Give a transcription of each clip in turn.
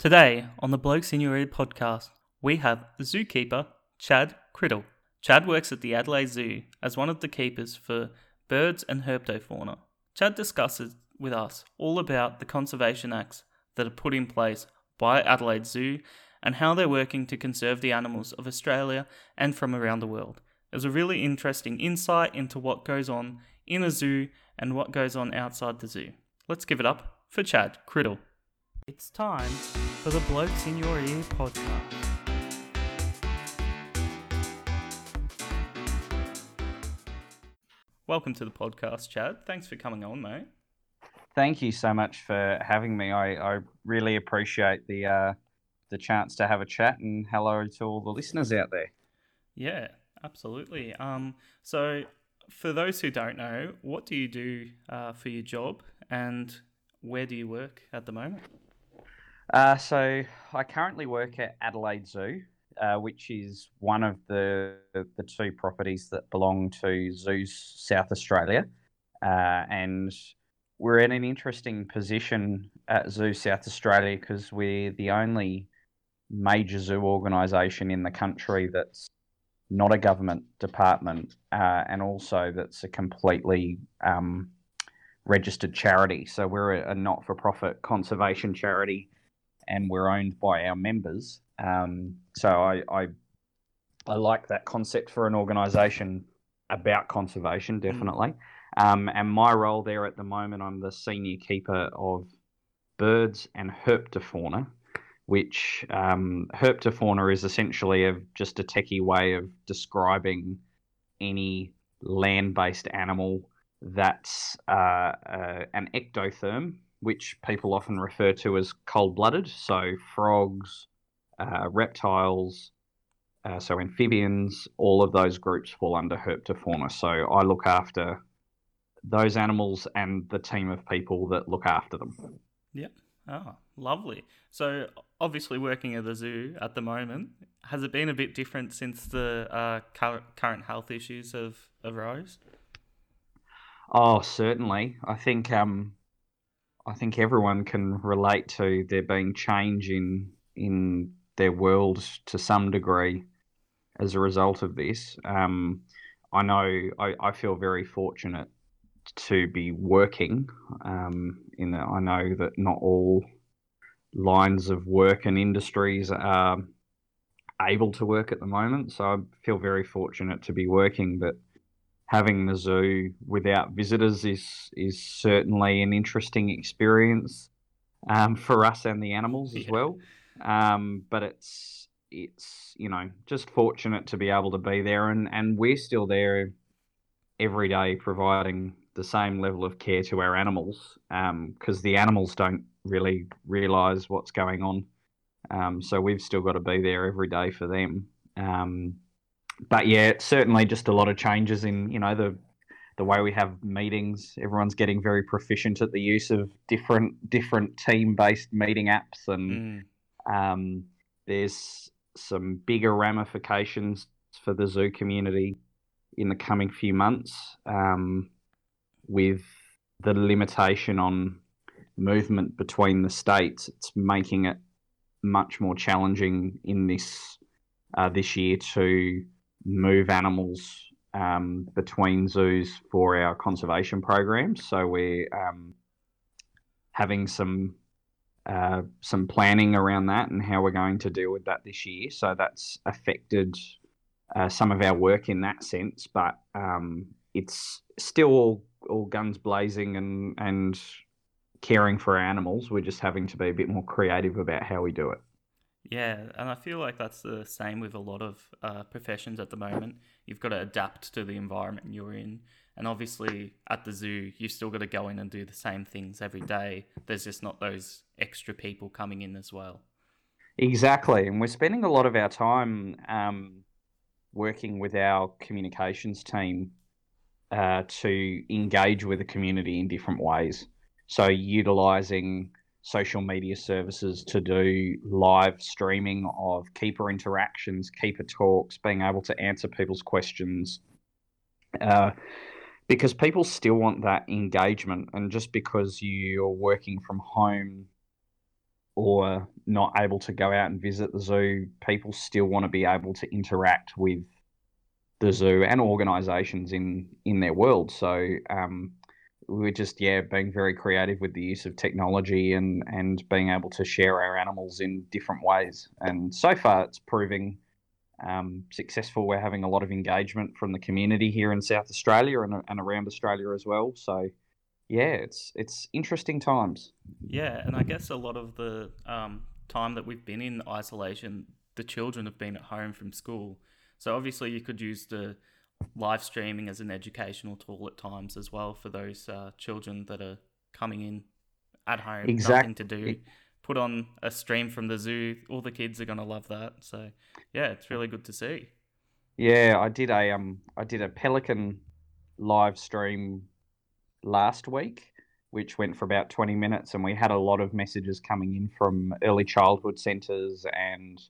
Today on the Your Ear podcast, we have zookeeper Chad Crittle. Chad works at the Adelaide Zoo as one of the keepers for birds and herpetofauna. Chad discusses with us all about the conservation acts that are put in place by Adelaide Zoo and how they're working to conserve the animals of Australia and from around the world. There's a really interesting insight into what goes on in a zoo and what goes on outside the zoo. Let's give it up for Chad Crittle. It's time for the Blokes in Your Ear podcast. Welcome to the podcast, Chad. Thanks for coming on, mate. Thank you so much for having me. I, I really appreciate the uh, the chance to have a chat and hello to all the listeners out there. Yeah, absolutely. Um, so, for those who don't know, what do you do uh, for your job and where do you work at the moment? Uh, so, I currently work at Adelaide Zoo, uh, which is one of the the two properties that belong to Zoos South Australia, uh, and we're in an interesting position at Zoo South Australia because we're the only major zoo organisation in the country that's not a government department, uh, and also that's a completely um, registered charity. So we're a, a not-for-profit conservation charity, and we're owned by our members. Um, so I, I, I like that concept for an organisation about conservation, definitely. Um, and my role there at the moment, I'm the senior keeper of birds and herpetofauna, which um, herpetofauna is essentially a, just a techie way of describing any land-based animal that's uh, uh, an ectotherm, which people often refer to as cold-blooded. So frogs, uh, reptiles, uh, so amphibians, all of those groups fall under herpetofauna. So I look after those animals and the team of people that look after them. Yep. Oh, lovely. So, obviously, working at the zoo at the moment, has it been a bit different since the uh, cur- current health issues have arose? Oh, certainly. I think um, I think everyone can relate to there being change in in their world to some degree as a result of this. Um, I know I, I feel very fortunate to be working. Um, in the, I know that not all lines of work and industries are able to work at the moment, so I feel very fortunate to be working. But having the zoo without visitors is is certainly an interesting experience um, for us and the animals as Yeah. well. Um, but it's it's you know just fortunate to be able to be there, and and we're still there every day providing the same level of care to our animals because the animals don't really realize what's going on. Um, so we've still got to be there every day for them. But yeah, certainly just a lot of changes in you know the the way we have meetings. Everyone's getting very proficient at the use of different different team based meeting apps, and Mm. um, there's some bigger ramifications for the zoo community in the coming few months um, with the limitation on movement between the states. It's making it much more challenging in this uh, this year to move animals um, between zoos for our conservation programs. So we're um, having some uh, some planning around that and how we're going to deal with that this year. So that's affected uh, some of our work in that sense, but um, it's still all, all guns blazing and and caring for animals. We're just having to be a bit more creative about how we do it. Yeah, and I feel like that's the same with a lot of uh, professions at the moment. You've got to adapt to the environment you're in. And obviously, at the zoo, you've still got to go in and do the same things every day. There's just not those extra people coming in as well. Exactly, and we're spending a lot of our time um, working with our communications team uh, to engage with the community in different ways. So, utilizing social media services to do live streaming of keeper interactions, keeper talks, being able to answer people's questions. Uh, because people still want that engagement, and just because you're working from home or not able to go out and visit the zoo, people still want to be able to interact with the zoo and organisations in in their world. So um, we're just yeah being very creative with the use of technology and and being able to share our animals in different ways. And so far, it's proving um, successful. We're having a lot of engagement from the community here in South Australia and, and around Australia as well. So yeah, it's it's interesting times. Yeah, and I guess a lot of the um, time that we've been in isolation, the children have been at home from school. So obviously, you could use the live streaming as an educational tool at times as well for those uh, children that are coming in at home, exactly. nothing to do. Put on a stream from the zoo. All the kids are gonna love that. So yeah, it's really good to see. Yeah, I did a um, I did a pelican live stream last week, which went for about 20 minutes. And we had a lot of messages coming in from early childhood centres and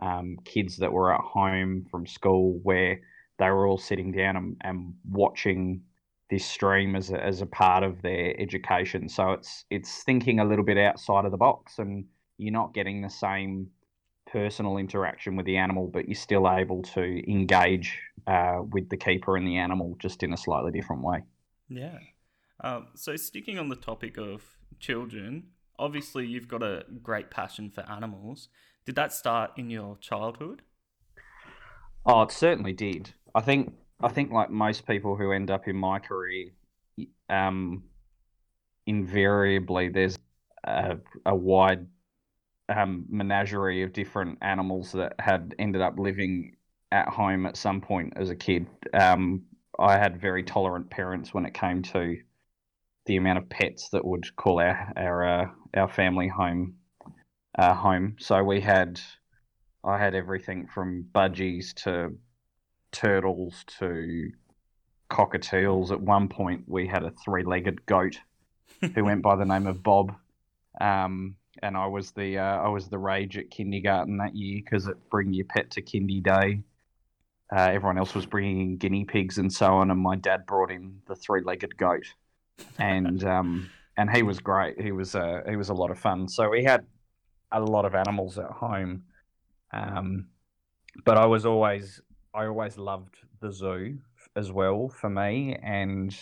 um, kids that were at home from school where they were all sitting down and, and watching this stream as a, as a part of their education. So it's it's thinking a little bit outside of the box, and you're not getting the same personal interaction with the animal, but you're still able to engage uh, with the keeper and the animal just in a slightly different way. Yeah, um, so, sticking on the topic of children, obviously you've got a great passion for animals. Did that start in your childhood? Oh, it certainly did. I think I think like most people who end up in my career, um, invariably there's a, a wide um, menagerie of different animals that had ended up living at home at some point as a kid. Um, I had very tolerant parents when it came to the amount of pets that would call our our uh, our family home uh, home. So we had I had everything from budgies to turtles to cockatiels. At one point, we had a three-legged goat who went by the name of Bob, um, and I was the uh, I was the rage at kindergarten that year because it bring your pet to kindy day. Uh, everyone else was bringing in guinea pigs and so on, and my dad brought in the three-legged goat and um, and he was great. He was uh, he was a lot of fun. So we had a lot of animals at home, um, but I was always I always loved the zoo as well for me, and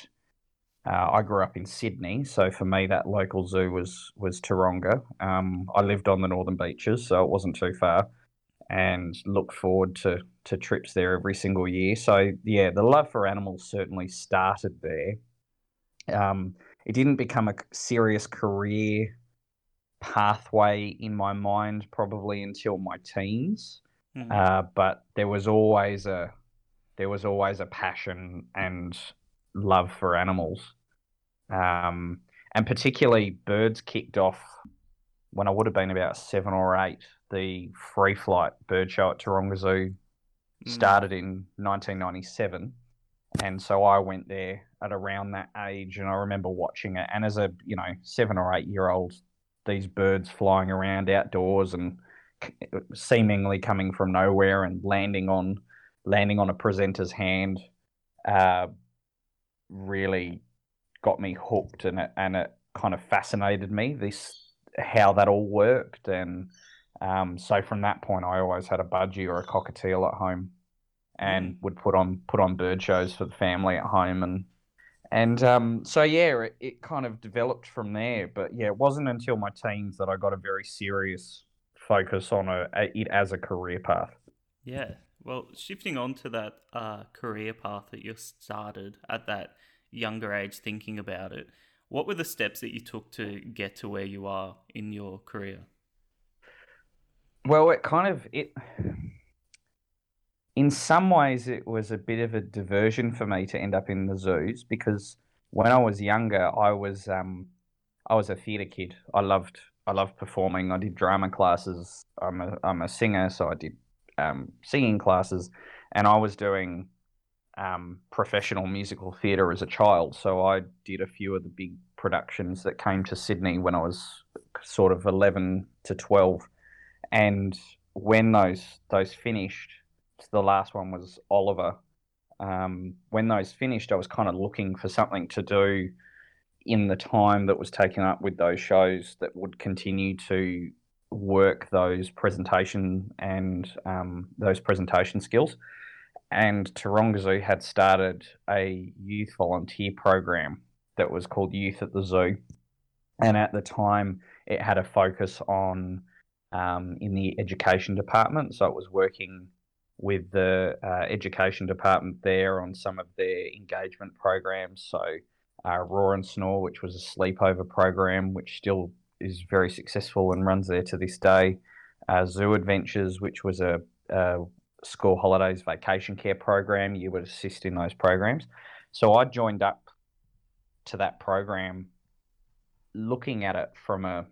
uh, I grew up in Sydney, so for me that local zoo was was Taronga. Um, I lived on the northern beaches, so it wasn't too far, and looked forward to to trips there every single year. So yeah, the love for animals certainly started there um, it didn't become a serious career pathway in my mind probably until my teens. Mm-hmm. Uh, but there was always a there was always a passion and love for animals, um, and particularly birds kicked off when I would have been about seven or eight. The free flight bird show at Taronga Zoo mm. started in 1997 and so I went there at around that age, and I remember watching it. And as a you know seven or eight year old, these birds flying around outdoors and seemingly coming from nowhere and landing on landing on a presenter's hand, uh, really got me hooked, and it and it kind of fascinated me. This how that all worked, and um, so from that point, I always had a budgie or a cockatiel at home and mm. would put on put on bird shows for the family at home and and um, so yeah, it, it, kind of developed from there. But yeah, it wasn't until my teens that I got a very serious focus on a, a it as a career path. Yeah, well, shifting on to that uh, career path that you started at that younger age, thinking about it, what were the steps that you took to get to where you are in your career? Well, it kind of it in some ways, it was a bit of a diversion for me to end up in the zoos because when I was younger, I was um, I was a theatre kid. I loved I loved performing. I did drama classes. I'm a I'm a singer, so I did um, singing classes, and I was doing um, professional musical theatre as a child. So I did a few of the big productions that came to Sydney when I was sort of eleven to twelve, and when those those finished the last one was Oliver. Um, when those finished, I was kind of looking for something to do in the time that was taken up with those shows that would continue to work those presentation and um, those presentation skills. And Taronga Zoo had started a youth volunteer program that was called Youth at the Zoo. And at the time, it had a focus on um, in the education department. So it was working with the uh, education department there on some of their engagement programs. So uh, Roar and Snore, which was a sleepover program, which still is very successful and runs there to this day. Uh, Zoo Adventures, which was a, a, school holidays vacation care program, you would assist in those programs. So I joined up to that program looking at it from a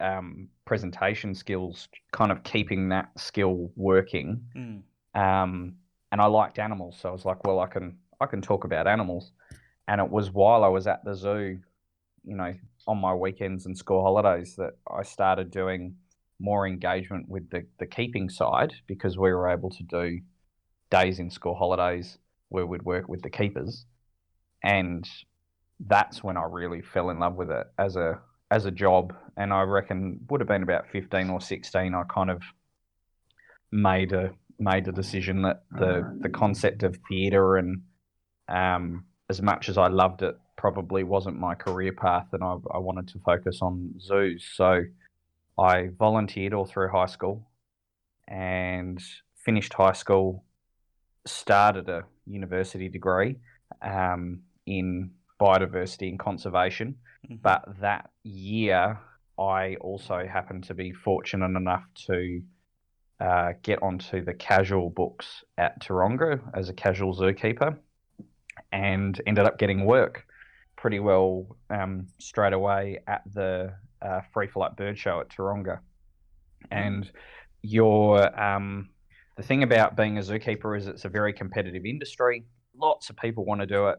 um, presentation skills, kind of keeping that skill working. Mm. Um, and I liked animals, so I was like, well, I can I can talk about animals. And it was while I was at the zoo, you know, on my weekends and school holidays that I started doing more engagement with the, the keeping side because we were able to do days in school holidays where we'd work with the keepers. And that's when I really fell in love with it as a as a job, and I reckon would have been about fifteen or sixteen. I kind of made a made a decision that the the concept of theatre and um, as much as I loved it, probably wasn't my career path, and I, I wanted to focus on zoos. So I volunteered all through high school, and finished high school, started a university degree um, in biodiversity and conservation Mm-hmm. But that year, I also happened to be fortunate enough to uh, get onto the casual books at Taronga as a casual zookeeper and ended up getting work pretty well um, straight away at the uh, Free Flight Bird Show at Taronga. And your um, the thing about being a zookeeper is it's a very competitive industry. Lots of people want to do it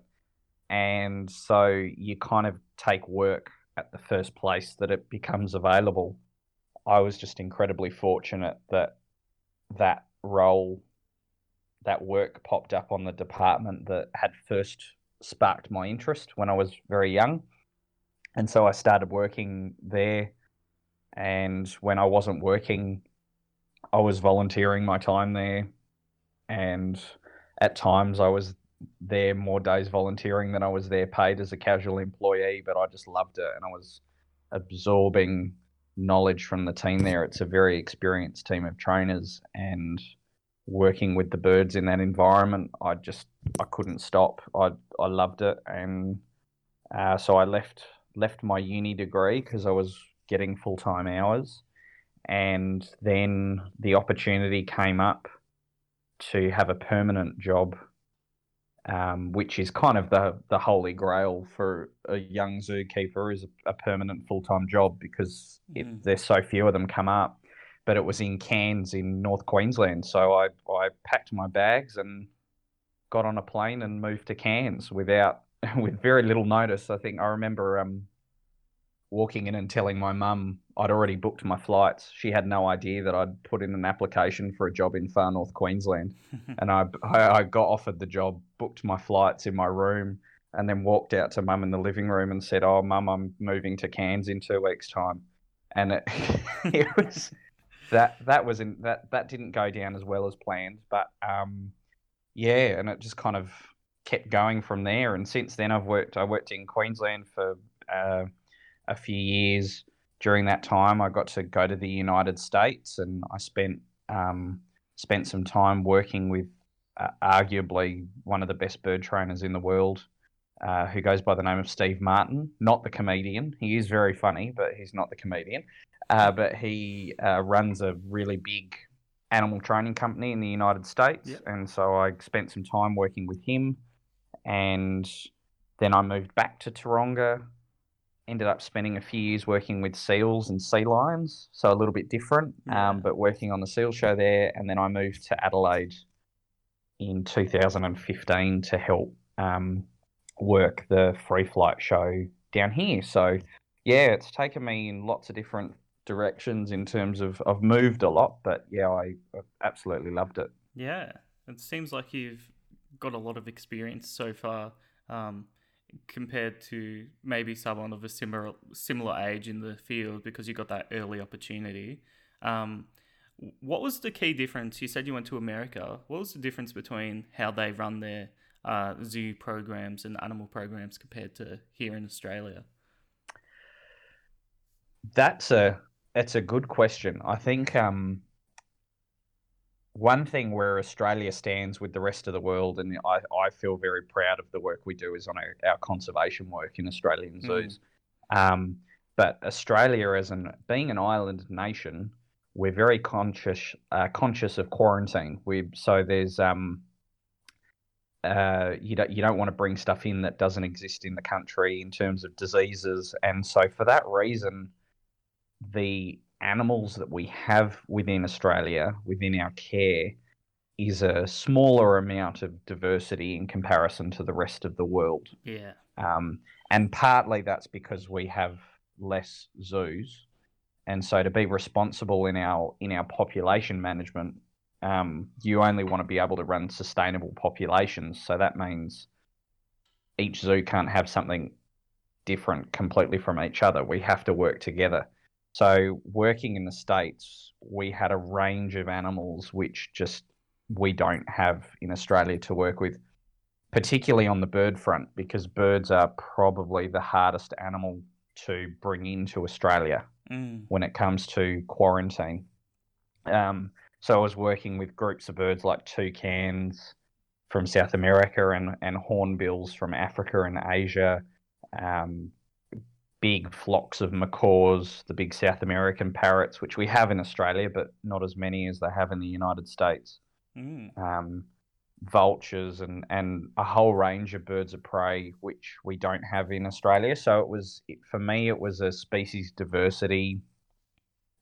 and so you kind of take work at the first place that it becomes available. I was just incredibly fortunate that that role, that work popped up on the department that had first sparked my interest when I was very young. And so I started working there. And when I wasn't working, I was volunteering my time there. And at times I was there more days volunteering than I was there paid as a casual employee, but I just loved it and I was absorbing knowledge from the team there. It's a very experienced team of trainers and working with the birds in that environment, I just I couldn't stop. I I loved it and uh, so I left left my uni degree because I was getting full time hours, and then the opportunity came up to have a permanent job um, which is kind of the the holy grail for a young zookeeper is a, a permanent full time job because mm. it, there's so few of them come up. But it was in Cairns in North Queensland, so I I packed my bags and got on a plane and moved to Cairns without with very little notice. I think I remember um, walking in and telling my mum I'd already booked my flights. She had no idea that I'd put in an application for a job in far north Queensland, and I, I got offered the job, booked my flights in my room, and then walked out to mum in the living room and said, "Oh, mum, I'm moving to Cairns in two weeks' time," and it, it was that that was in that that didn't go down as well as planned, but um, yeah, and it just kind of kept going from there. And since then, I've worked. I worked in Queensland for uh, a few years during that time, I got to go to the United States, and I spent um, spent some time working with uh, arguably one of the best bird trainers in the world, uh, who goes by the name of Steve Martin. Not the comedian; he is very funny, but he's not the comedian. Uh, but he uh, runs a really big animal training company in the United States, yep. and so I spent some time working with him, and then I moved back to Taronga ended up spending a few years working with seals and sea lions, so a little bit different, yeah. um, but working on the seal show there. And then I moved to Adelaide in 2015 to help um, work the free flight show down here. So, yeah, it's taken me in lots of different directions in terms of I've moved a lot, but yeah, I, I absolutely loved it. Yeah, it seems like you've got a lot of experience so far. Um, compared to maybe someone of a similar similar age in the field because you got that early opportunity. Um, what was the key difference? You said you went to America. What was the difference between how they run their uh, zoo programs and animal programs compared to here in Australia? That's a that's a good question. I think um, one thing where Australia stands with the rest of the world, and I, I feel very proud of the work we do, is on our, our conservation work in Australian zoos. Mm. Um, but Australia, as an being an island nation, we're very conscious uh, conscious of quarantine. We so there's um, uh, you don't you don't want to bring stuff in that doesn't exist in the country in terms of diseases, and so for that reason, the animals that we have within Australia, within our care, is a smaller amount of diversity in comparison to the rest of the world. Yeah. Um, and partly that's because we have less zoos, and so to be responsible in our in our population management, um, you only want to be able to run sustainable populations. So that means each zoo can't have something different completely from each other. We have to work together. So, working in the States, we had a range of animals which just we don't have in Australia to work with, particularly on the bird front, because birds are probably the hardest animal to bring into Australia mm. when it comes to quarantine. Um, so, I was working with groups of birds like toucans from South America and, and hornbills from Africa and Asia. Um, big flocks of macaws, the big South American parrots, which we have in Australia, but not as many as they have in the United States. Mm. Um, vultures and, and a whole range of birds of prey, which we don't have in Australia. So it was, for me, it was a species diversity,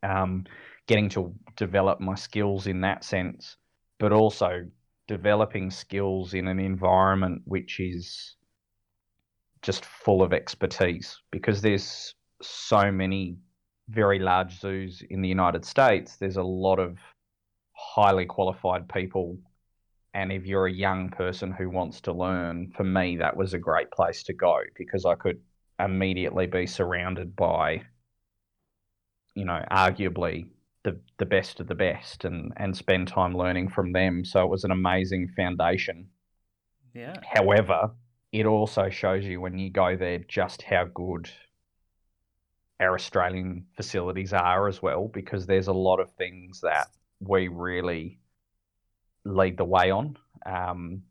um, getting to develop my skills in that sense, but also developing skills in an environment which is just full of expertise because there's so many very large zoos in the United States. There's a lot of highly qualified people. And if you're a young person who wants to learn, for me, that was a great place to go because I could immediately be surrounded by, you know, arguably the, the best of the best and, and spend time learning from them. So it was an amazing foundation. Yeah. However, it also shows you when you go there just how good our Australian facilities are as well, because there's a lot of things that we really lead the way on um,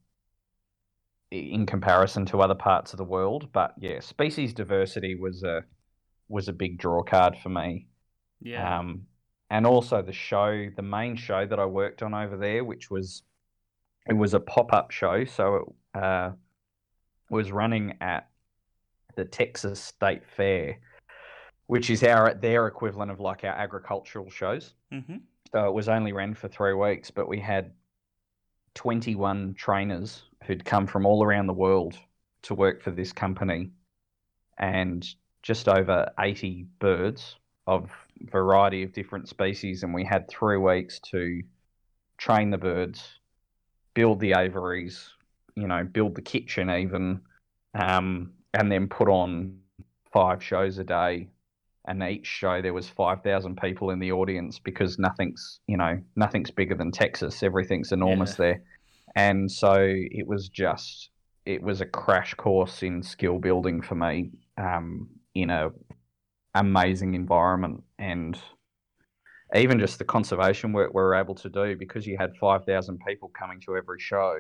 in comparison to other parts of the world. But yeah, species diversity was a was a big draw card for me. Yeah. Um, and also the show, the main show that I worked on over there, which was it was a pop up show, so it, uh, was running at the Texas State Fair, which is our their equivalent of like our agricultural shows. Mm-hmm. So it was only ran for three weeks, but we had 21 trainers who'd come from all around the world to work for this company, and just over 80 birds of variety of different species, and we had three weeks to train the birds, build the aviaries, you know, build the kitchen even, um, and then put on five shows a day. And each show there was five thousand people in the audience because nothing's you know nothing's bigger than Texas. Everything's enormous yeah. there, and so it was just it was a crash course in skill building for me um, in a amazing environment and even just the conservation work we were able to do because you had 5,000 people coming to every show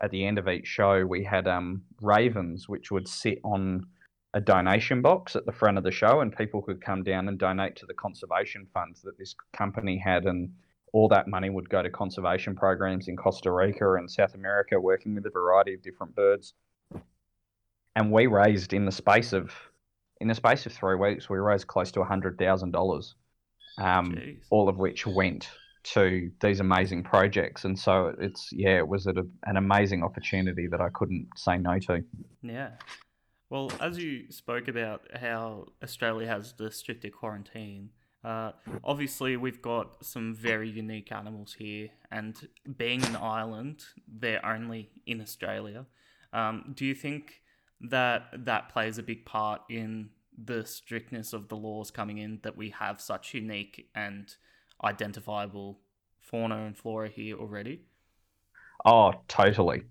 at the end of each show, we had um, ravens, which would sit on a donation box at the front of the show, and people could come down and donate to the conservation funds that this company had, and all that money would go to conservation programs in Costa Rica and South America, working with a variety of different birds. And we raised in the space of in the space of three weeks, we raised close to hundred thousand um, dollars, all of which went to these amazing projects. And so it's, yeah, it was a, an amazing opportunity that I couldn't say no to. Yeah. Well, as you spoke about how Australia has the stricter quarantine, uh, obviously we've got some very unique animals here, and being an island, they're only in Australia. Um, do you think that that plays a big part in the strictness of the laws coming in that we have such unique and identifiable fauna and flora here already? Oh, totally.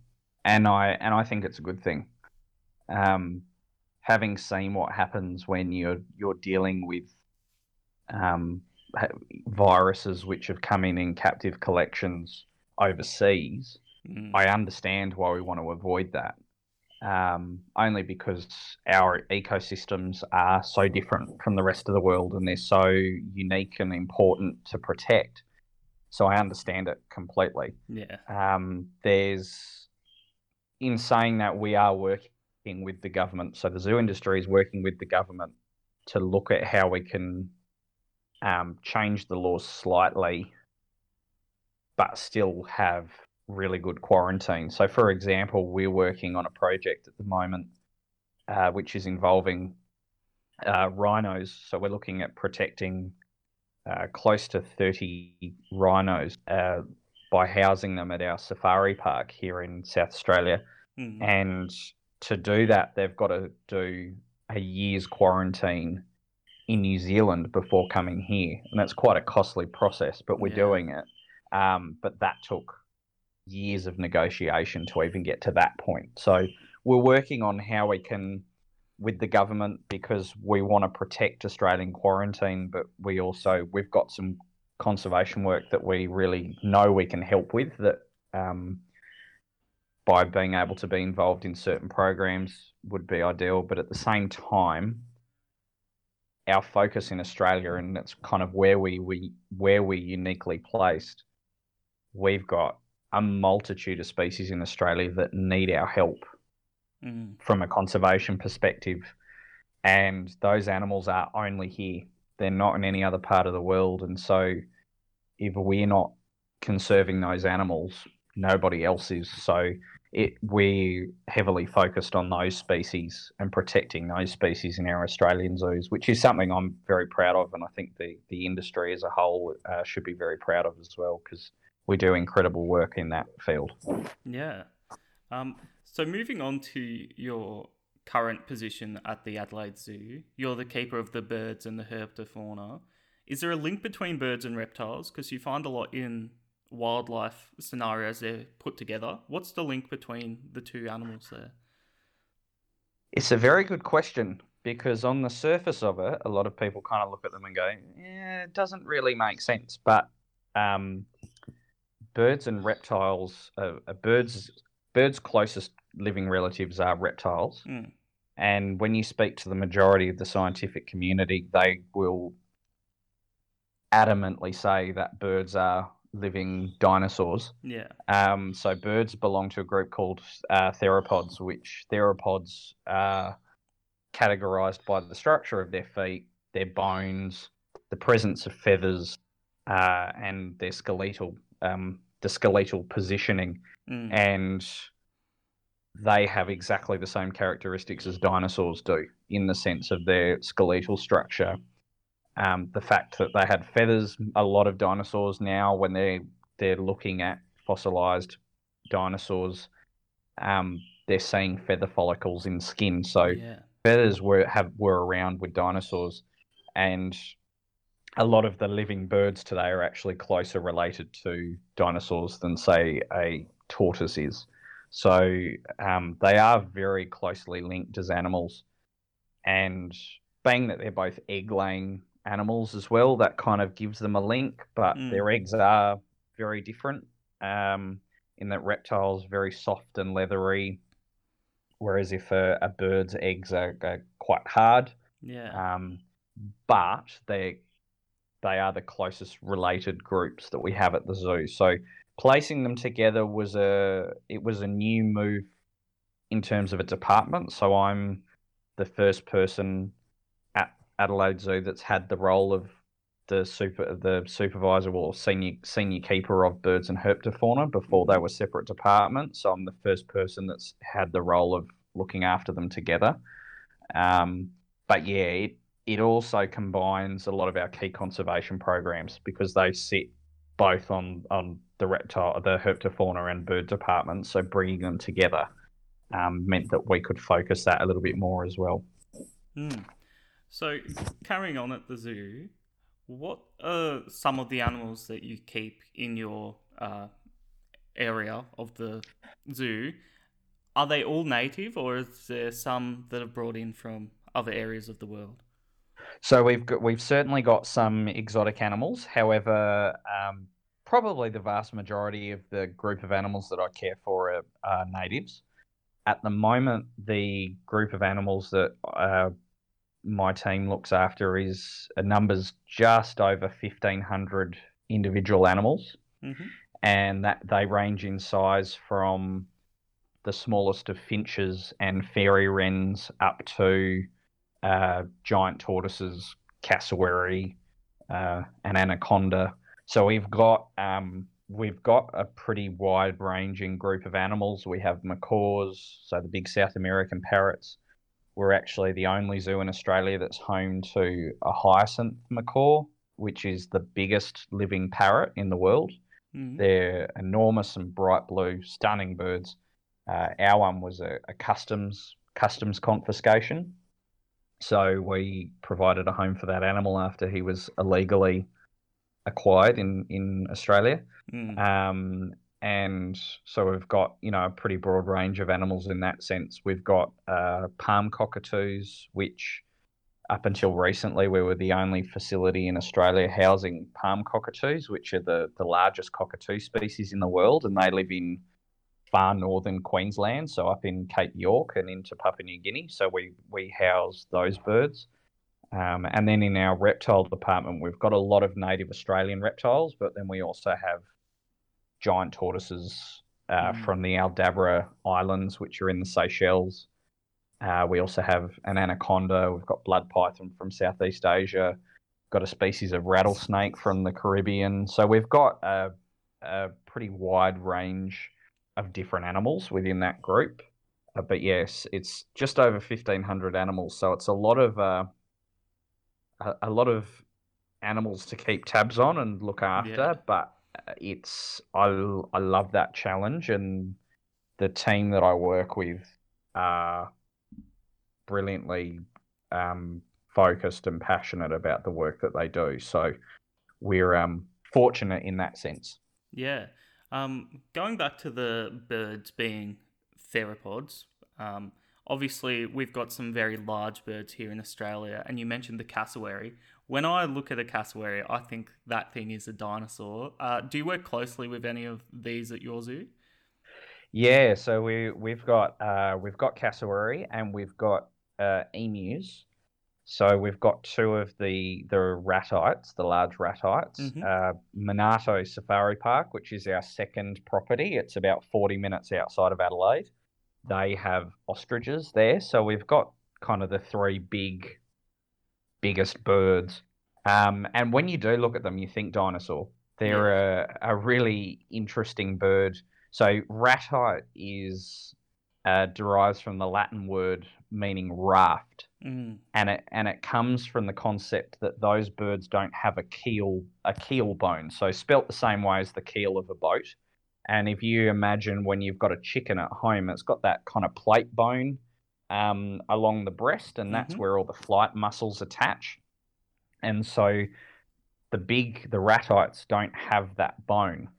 And I and I think it's a good thing. Um, having seen what happens when you're you're dealing with um, viruses which have come in in captive collections overseas, mm. I understand why we want to avoid that. Um, only because our ecosystems are so different from the rest of the world and they're so unique and important to protect. So I understand it completely. Yeah. Um, there's, in saying that, we are working with the government. So the zoo industry is working with the government to look at how we can um, change the laws slightly, but still have really good quarantine. So, for example, we're working on a project at the moment uh, which is involving uh, rhinos. So, we're looking at protecting uh, close to 30 rhinos uh, by housing them at our safari park here in South Australia. Mm. And to do that, they've got to do a year's quarantine in New Zealand before coming here, and that's quite a costly process. But we're yeah. doing it. Um, but that took years of negotiation to even get to that point. So we're working on how we can, with the government, because we want to protect Australian quarantine, but we also we've got some conservation work that we really know we can help with that. Um, by being able to be involved in certain programs would be ideal, but at the same time, our focus in Australia, and that's kind of where we, we where we uniquely placed. We've got a multitude of species in Australia that need our help mm. from a conservation perspective, and those animals are only here. They're not in any other part of the world, and so if we're not conserving those animals, nobody else is. So it we heavily focused on those species and protecting those species in our Australian zoos, which is something I'm very proud of, and I think the the industry as a whole uh, should be very proud of as well because we do incredible work in that field. Yeah. Um, so moving on to your current position at the Adelaide Zoo, you're the keeper of the birds and the herpetofauna. Is there a link between birds and reptiles? Because you find a lot in wildlife scenarios they're put together. What's the link between the two animals there? It's a very good question because on the surface of it, a lot of people kind of look at them and go, "Yeah, it doesn't really make sense." But um, birds and reptiles, uh, birds, birds' closest living relatives are reptiles, mm. and when you speak to the majority of the scientific community, they will adamantly say that birds are living dinosaurs. Yeah. Um, so birds belong to a group called uh, theropods, which theropods are categorized by the structure of their feet, their bones, the presence of feathers, uh, and their skeletal, um, the skeletal positioning, mm. and they have exactly the same characteristics as dinosaurs do in the sense of their skeletal structure um, the fact that they had feathers. A lot of dinosaurs now, when they they're looking at fossilized dinosaurs, um, they're seeing feather follicles in skin. So yeah. feathers were have were around with dinosaurs, and a lot of the living birds today are actually closer related to dinosaurs than say a tortoise is. So um, they are very closely linked as animals, and being that they're both egg laying animals as well. That kind of gives them a link, but mm. their eggs are very different. Um, in that reptiles very soft and leathery, whereas if a, a bird's eggs are, are, quite hard. Yeah. Um, but they they are the closest related groups that we have at the zoo. So placing them together was a it was a new move in terms of a department. So I'm the first person at Adelaide Zoo that's had the role of the super the supervisor or senior senior keeper of birds and herpetofauna before they were separate departments. So I'm the first person that's had the role of looking after them together. Um, but yeah, it it also combines a lot of our key conservation programs because they sit both on on the reptile, the herpetofauna and bird departments. So bringing them together um, meant that we could focus that a little bit more as well. Mm. So, carrying on at the zoo, what are some of the animals that you keep in your uh, area of the zoo? Are they all native, or is there some that are brought in from other areas of the world? So we've got we've certainly got some exotic animals. However, um, probably the vast majority of the group of animals that I care for are, are natives. At the moment, the group of animals that uh, my team looks after is a numbers just over 1500 individual animals mm-hmm. and that they range in size from the smallest of finches and fairy wrens up to uh, giant tortoises cassowary uh, an anaconda so we've got um, we've got a pretty wide ranging group of animals we have macaws so the big south american parrots we're actually the only zoo in Australia that's home to a hyacinth macaw, which is the biggest living parrot in the world. Mm-hmm. They're enormous and bright blue, stunning birds. Uh, our one was a, a, customs customs confiscation, so we provided a home for that animal after he was illegally acquired in in Australia. Mm. Um, and so we've got you know a pretty broad range of animals in that sense. We've got uh, palm cockatoos, which up until recently we were the only facility in Australia housing palm cockatoos, which are the the largest cockatoo species in the world, and they live in far northern Queensland, so up in Cape York and into Papua New Guinea. So we we house those birds. Um, and then in our reptile department, we've got a lot of native Australian reptiles, but then we also have giant tortoises uh, mm. from the Aldabra Islands, which are in the Seychelles. Uh, we also have an anaconda. We've got blood python from Southeast Asia. We've Got a species of rattlesnake from the Caribbean. So we've got a, a pretty wide range of different animals within that group. Uh, but yes, it's just over fifteen hundred animals. So it's a lot of uh, a, a, lot of animals to keep tabs on and look after. Yeah. But it's I I love that challenge, and the team that I work with are brilliantly um, focused and passionate about the work that they do. So we're um, fortunate in that sense. Yeah. Um, going back to the birds being theropods, um, obviously we've got some very large birds here in Australia, and you mentioned the cassowary. When I look at a cassowary, I think that thing is a dinosaur. Uh, do you work closely with any of these at your zoo? Yeah, so we we've got uh, we've got cassowary and we've got uh, emus. So we've got two of the the ratites, the large ratites. Mm-hmm. Uh, Monarto Safari Park, which is our second property. It's about forty minutes outside of Adelaide. They have ostriches there, so we've got kind of the three big biggest birds. Um, and when you do look at them, you think dinosaur. They're yeah. a, a really interesting bird. So ratite is uh, derives from the Latin word meaning raft, mm. and it and it comes from the concept that those birds don't have a keel a keel bone, so spelt the same way as the keel of a boat. And if you imagine when you've got a chicken at home, it's got that kind of plate bone um, along the breast, and that's mm-hmm. where all the flight muscles attach. And so the big, the ratites don't have that bone.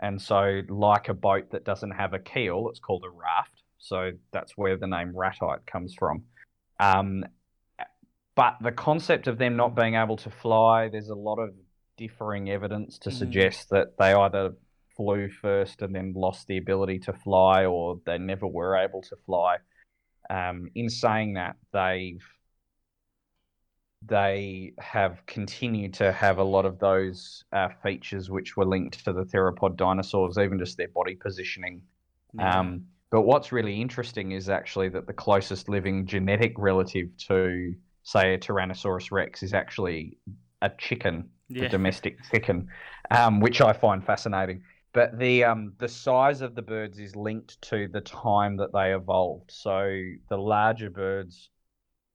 And so, like a boat that doesn't have a keel, it's called a raft. So that's where the name ratite comes from. Um, but the concept of them not being able to fly, there's a lot of differing evidence to mm. suggest that they either flew first and then lost the ability to fly, or they never were able to fly. Um, in saying that, they've they have continued to have a lot of those uh, features which were linked to the theropod dinosaurs, even just their body positioning. Um, but what's really interesting is actually that the closest living genetic relative to, say, a Tyrannosaurus rex is actually a chicken, yeah. a domestic chicken, um, which I find fascinating. But the um, the size of the birds is linked to the time that they evolved. So the larger birds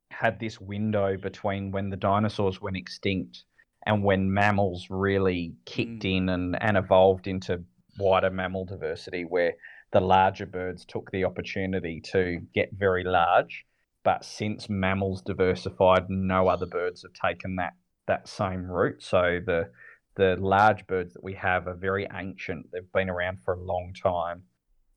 had this window between when the dinosaurs went extinct and when mammals really kicked mm. in and, and evolved into wider mammal diversity, where the larger birds took the opportunity to get very large. But since mammals diversified, no other birds have taken that that same route. So the the large birds that we have are very ancient. They've been around for a long time,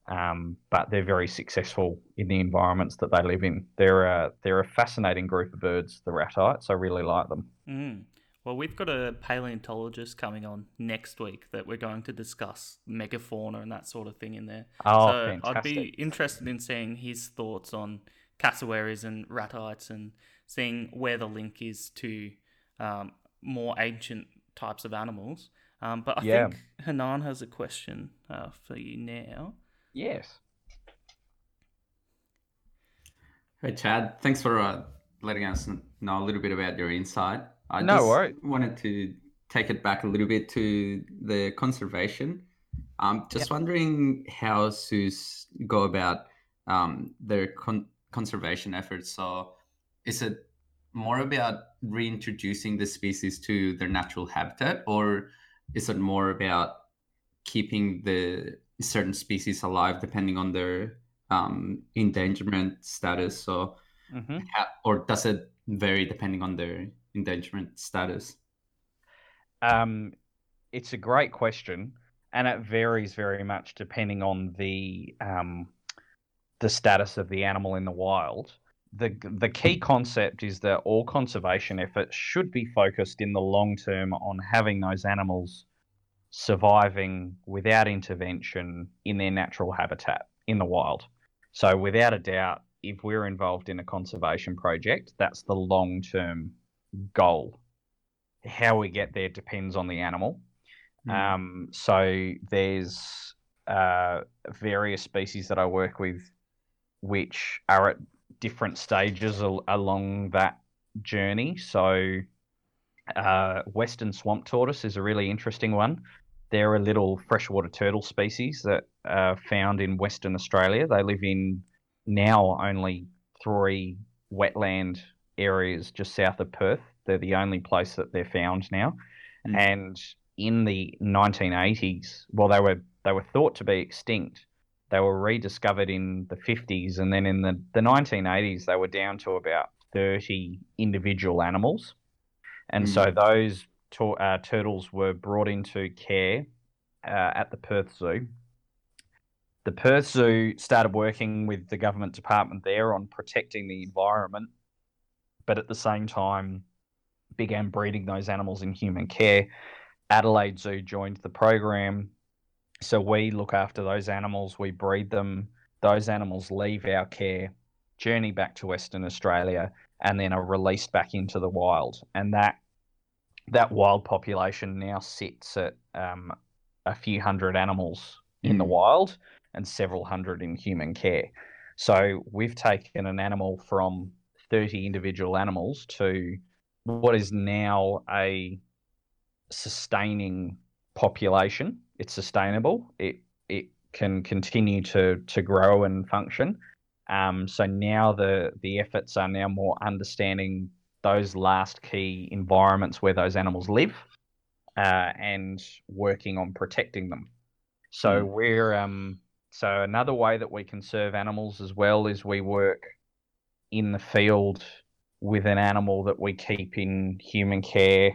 um, but they're very successful in the environments that they live in. They're a they're a fascinating group of birds, the ratites. I really like them. Mm. Well, we've got a paleontologist coming on next week that we're going to discuss megafauna and that sort of thing in there. Oh, so fantastic. I'd be interested in seeing his thoughts on cassowaries and ratites and seeing where the link is to um, more ancient types of animals. Um, but I Yeah. think Hanan has a question uh, for you now. Yes. Hey, Chad. Thanks for uh, letting us know a little bit about your insight. I No just worries. wanted to take it back a little bit to the conservation. Um, just wondering how zoos go about um, their con- conservation efforts. So, is it more about reintroducing the species to their natural habitat, or is it more about keeping the certain species alive depending on their um, endangerment status? So, hmm ha- or does it vary depending on their endangerment status? Um, it's a great question, and it varies very much depending on the um, the status of the animal in the wild. the The key concept is that all conservation efforts should be focused in the long term on having those animals surviving without intervention in their natural habitat in the wild. So, without a doubt, if we're involved in a conservation project, that's the long term goal how we get there depends on the animal. Mm. Um, so there's uh, various species that I work with, which are at different stages al- along that journey. So uh, western swamp tortoise is a really interesting one. They're a little freshwater turtle species that are found in Western Australia. They live in now only three wetland areas just south of Perth. They're the only place that they're found now. Mm. And in the 1980s, well, they were they were thought to be extinct. They were rediscovered in the 50s, and then in the, the 1980s, they were down to about 30 individual animals. And so those tur- uh, turtles were brought into care uh, at the Perth Zoo. The Perth Zoo started working with the government department there on protecting the environment, but at the same time began breeding those animals in human care. Adelaide Zoo joined the program. So we look after those animals, we breed them. Those animals leave our care, journey back to Western Australia, and then are released back into the wild. And that that wild population now sits at um, a few hundred animals in the Mm. wild and several hundred in human care. So we've taken an animal from 30 individual animals to what is now a sustaining population. It's sustainable. It it can continue to to grow and function. Um, so now the the efforts are now more understanding those last key environments where those animals live, uh, and working on protecting them. So Mm. we're um, so another way that we conserve animals as well is we work in the field with an animal that we keep in human care.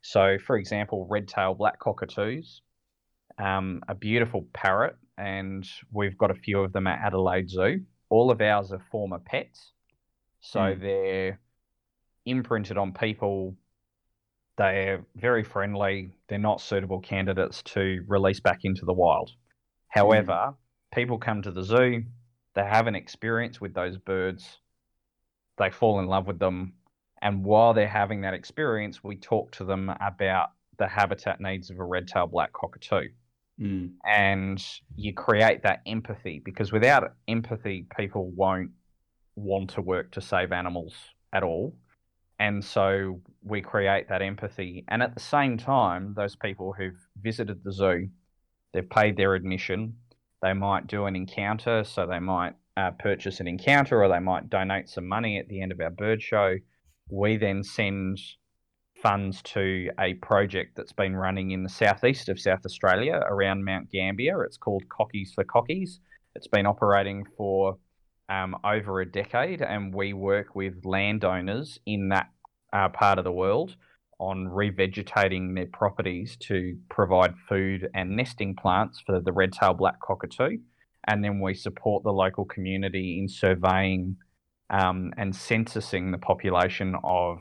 So, for example, red-tailed black cockatoos, um, a beautiful parrot, and we've got a few of them at Adelaide Zoo. All of ours are former pets, so Mm. they're imprinted on people. They're very friendly. They're not suitable candidates to release back into the wild. However, people come to the zoo, they have an experience with those birds, they fall in love with them, and while they're having that experience, we talk to them about the habitat needs of a red-tailed black cockatoo. Mm. and you create that empathy because without empathy people won't want to work to save animals at all. And so we create that empathy. And at the same time those people who've visited the zoo they've paid their admission. They might do an encounter so they might uh, purchase an encounter or they might donate some money at the end of our bird show we then send funds to a project that's been running in the southeast of South Australia around Mount Gambier. It's called Cockies for Cockies. It's been operating for um, over a decade, and we work with landowners in that uh, part of the world on revegetating their properties to provide food and nesting plants for the red-tailed black cockatoo. And then we support the local community in surveying um, and censusing the population of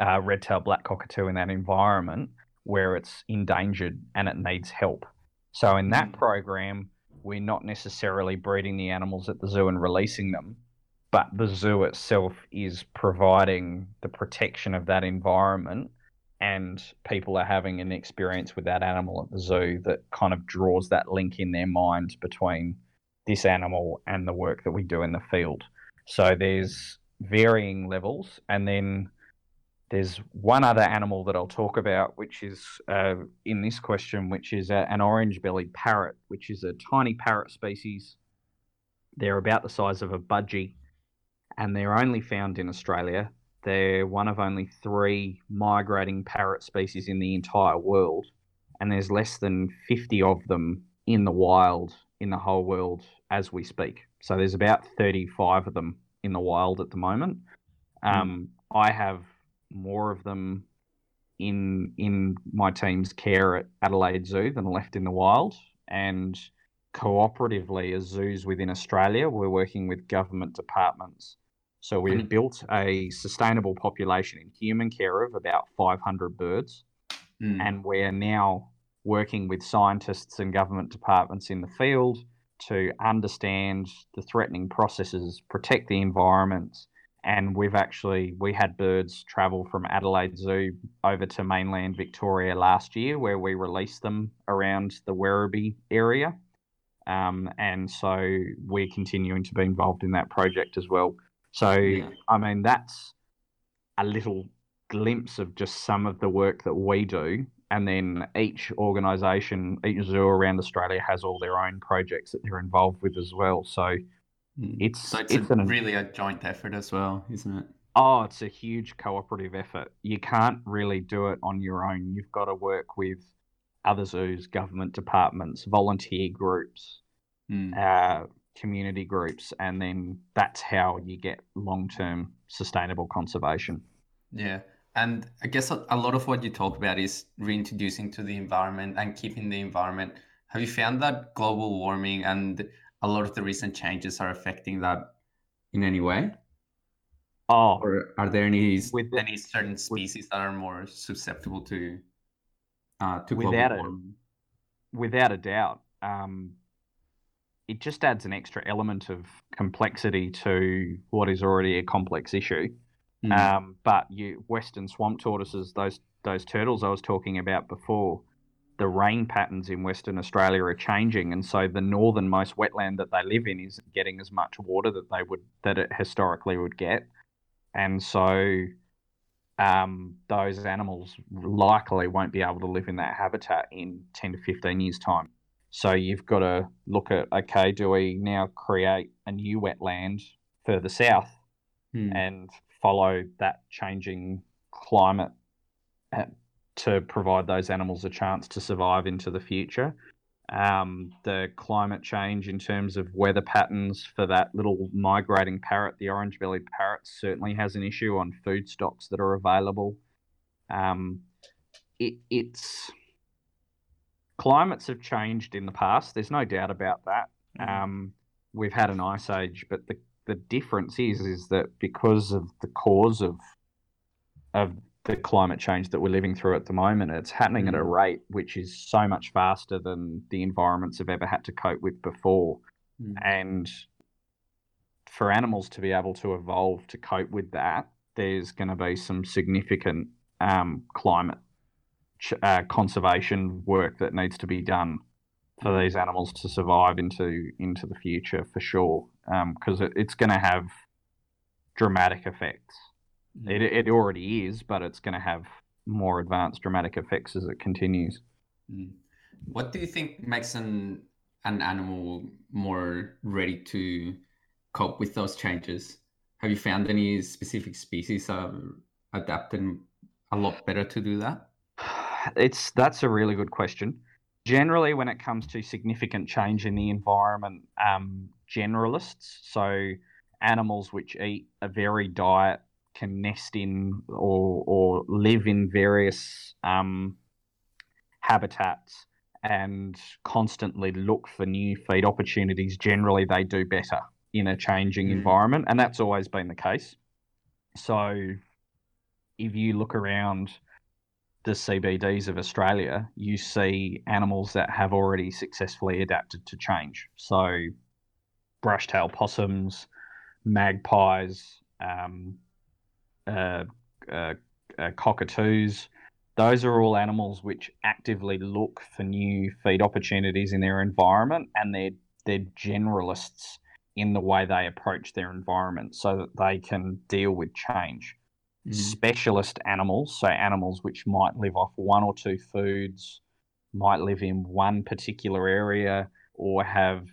uh, red-tailed black cockatoo in that environment where it's endangered and it needs help. So in that program, we're not necessarily breeding the animals at the zoo and releasing them, but the zoo itself is providing the protection of that environment and people are having an experience with that animal at the zoo that kind of draws that link in their mind between this animal and the work that we do in the field. So there's varying levels and then there's one other animal that I'll talk about, which is uh, in this question, which is a, an orange-bellied parrot, which is a tiny parrot species. They're about the size of a budgie, and they're only found in Australia. They're one of only three migrating parrot species in the entire world, and there's less than 50 of them in the wild in the whole world as we speak. So there's about 35 of them in the wild at the moment. Um, mm. I have more of them in in my team's care at Adelaide Zoo than left in the wild. And cooperatively, as zoos within Australia, we're working with government departments. So we've mm-hmm. built a sustainable population in human care of about 500 birds. Mm. And we're now working with scientists and government departments in the field to understand the threatening processes, protect the environments, and we've actually we had birds travel from Adelaide Zoo over to mainland Victoria last year, where we released them around the Werribee area, um, and so we're continuing to be involved in that project as well. So yeah. I mean that's a little glimpse of just some of the work that we do. And then each organisation, each zoo around Australia has all their own projects that they're involved with as well. So Mm. It's so it's, it's a, an, really a joint effort as well, isn't it? Oh, it's a huge cooperative effort. You can't really do it on your own. You've got to work with other zoos, government departments, volunteer groups, mm. uh, community groups, and then that's how you get long term sustainable conservation. Yeah. And I guess a lot of what you talk about is reintroducing to the environment and keeping the environment. Have you found that global warming and a lot of the recent changes are affecting that in any way? Oh, or are there any with the, any certain species with, that are more susceptible to uh, to without a, without a doubt. Um, it just adds an extra element of complexity to what is already a complex issue. Mm. Um, but you western swamp tortoises, those those turtles I was talking about before, the rain patterns in Western Australia are changing, and so the northernmost wetland that they live in is getting as much water that they would that it historically would get, and so um, those animals likely won't be able to live in that habitat in ten to fifteen years' time. So you've got to look at okay, do we now create a new wetland further south hmm. and follow that changing climate to provide those animals a chance to survive into the future. Um, the climate change in terms of weather patterns for that little migrating parrot, the orange bellied parrot, certainly has an issue on food stocks that are available. Um, it, it's climates have changed in the past. There's no doubt about that. Mm. Um, we've had an ice age, but the, the difference is is that because of the cause of of the climate change that we're living through at the moment, it's happening at a mm. rate which is so much faster than the environments have ever had to cope with before. Mm. And for animals to be able to evolve to cope with that, there's going to be some significant um, climate uh, conservation work that needs to be done for these animals to survive into into the future for sure, because um, it, it's going to have dramatic effects. It, it already is, but it's going to have more advanced dramatic effects as it continues. Mm. What do you think makes an an animal more ready to cope with those changes? Have you found any specific species are adapting a lot better to do that? It's that's a really good question. generally, when it comes to significant change in the environment, um, generalists, so animals which eat a varied diet, can nest in or, or live in various um, habitats and constantly look for new feed opportunities, generally they do better in a changing mm. environment. And that's always been the case. So if you look around the CBDs of Australia, you see animals that have already successfully adapted to change. So brush-tailed possums, magpies, um, uh, uh, uh, cockatoos, those are all animals which actively look for new feed opportunities in their environment and they're they're generalists in the way they approach their environment so that they can deal with change. Mm. Specialist animals, so animals which might live off one or two foods, might live in one particular area, or have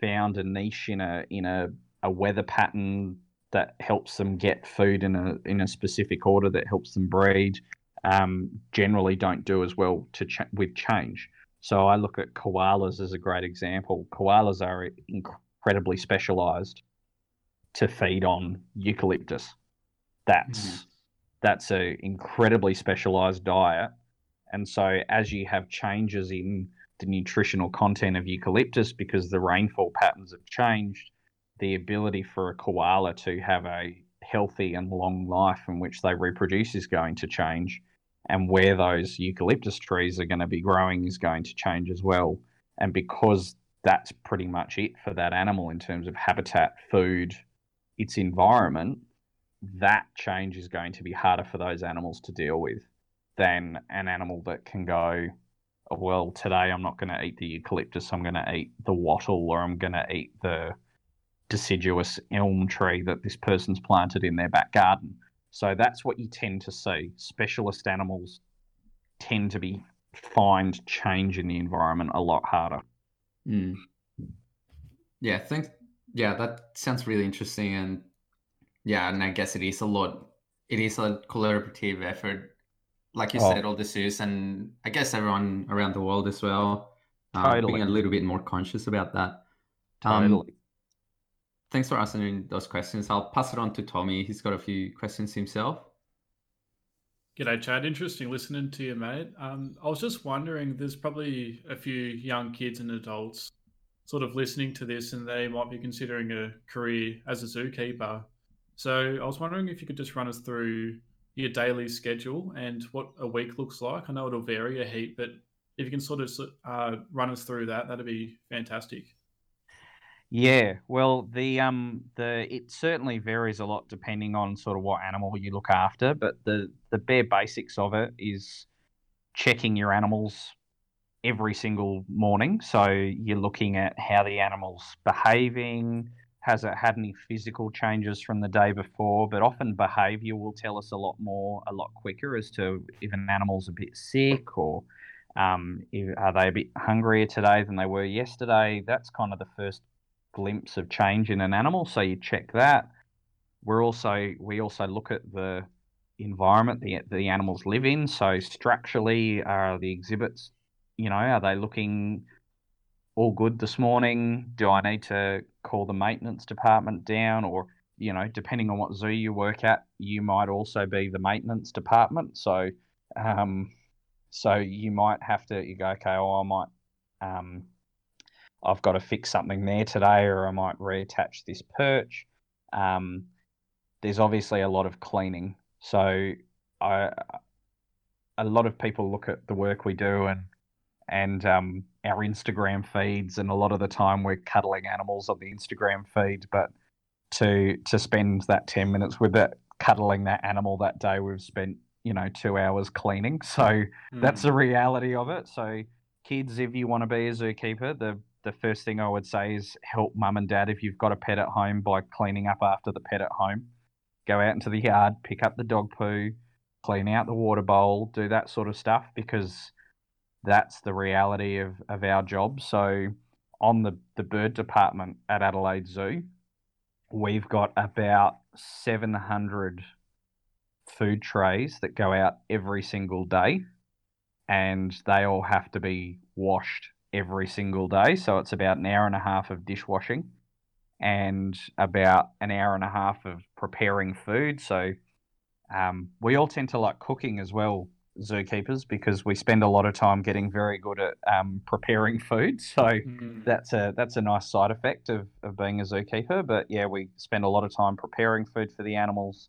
found a niche in a in a, a weather pattern that helps them get food in a in a specific order that helps them breed um, generally don't do as well to ch- with change. So I look at koalas as a great example. Koalas are incredibly specialized to feed on eucalyptus. That's mm-hmm. That's an incredibly specialized diet. And so as you have changes in the nutritional content of eucalyptus because the rainfall patterns have changed, the ability for a koala to have a healthy and long life in which they reproduce is going to change and where those eucalyptus trees are going to be growing is going to change as well. And because that's pretty much it for that animal in terms of habitat, food, its environment, that change is going to be harder for those animals to deal with than an animal that can go, oh, well, today I'm not going to eat the eucalyptus, I'm going to eat the wattle or I'm going to eat the deciduous elm tree that this person's planted in their back garden. So that's what you tend to see. Specialist animals tend to be find change in the environment a lot harder. Mm. Yeah, thanks. Yeah, that sounds really interesting, and yeah, and I guess it is a lot. It is a collaborative effort, like you oh. said, all the zoos, and I guess everyone around the world as well. Um, totally. Being a little bit more conscious about that. Um, totally thanks for answering those questions. I'll pass it on to Tommy. He's got a few questions himself. G'day, Chad. Interesting listening to you, mate. Um, I was just wondering, there's probably a few young kids and adults sort of listening to this, and they might be considering a career as a zookeeper. So I was wondering if you could just run us through your daily schedule and what a week looks like. I know it'll vary a heap, but if you can sort of uh, run us through that, that'd be fantastic. Yeah, well, the um the it certainly varies a lot depending on sort of what animal you look after, but the the bare basics of it is checking your animals every single morning. So you're looking at how the animal's behaving, has it had any physical changes from the day before, but often behavior will tell us a lot more, a lot quicker as to if an animal's a bit sick or um, are they a bit hungrier today than they were yesterday. That's kind of the first glimpse of change in an animal. So you check that. We're also we also look at the environment the the animals live in. So structurally, are the exhibits, you know, are they looking all good this morning? Do I need to call the maintenance department down, or you know, depending on what zoo you work at, you might also be the maintenance department. So, um, so you might have to you go, okay, oh, I might um, I've got to fix something there today, or I might reattach this perch. Um, there's obviously a lot of cleaning, so I, a lot of people look at the work we do and and um, our Instagram feeds, and a lot of the time we're cuddling animals on the Instagram feed, but to to spend that ten minutes with it cuddling that animal that day, we've spent you know two hours cleaning. So mm. that's the reality of it. So kids, if you want to be a zookeeper, the the first thing I would say is help mum and dad if you've got a pet at home by cleaning up after the pet at home. Go out into the yard, pick up the dog poo, clean out the water bowl, do that sort of stuff because that's the reality of, of our job. So, on the, the bird department at Adelaide Zoo, we've got about 700 food trays that go out every single day, and they all have to be washed every single day. So it's about an hour and a half of dishwashing and about an hour and a half of preparing food. So um, we all tend to like cooking as well, zookeepers, because we spend a lot of time getting very good at um, preparing food. So Mm. that's a that's a nice side effect of, of being a zookeeper. But yeah, we spend a lot of time preparing food for the animals,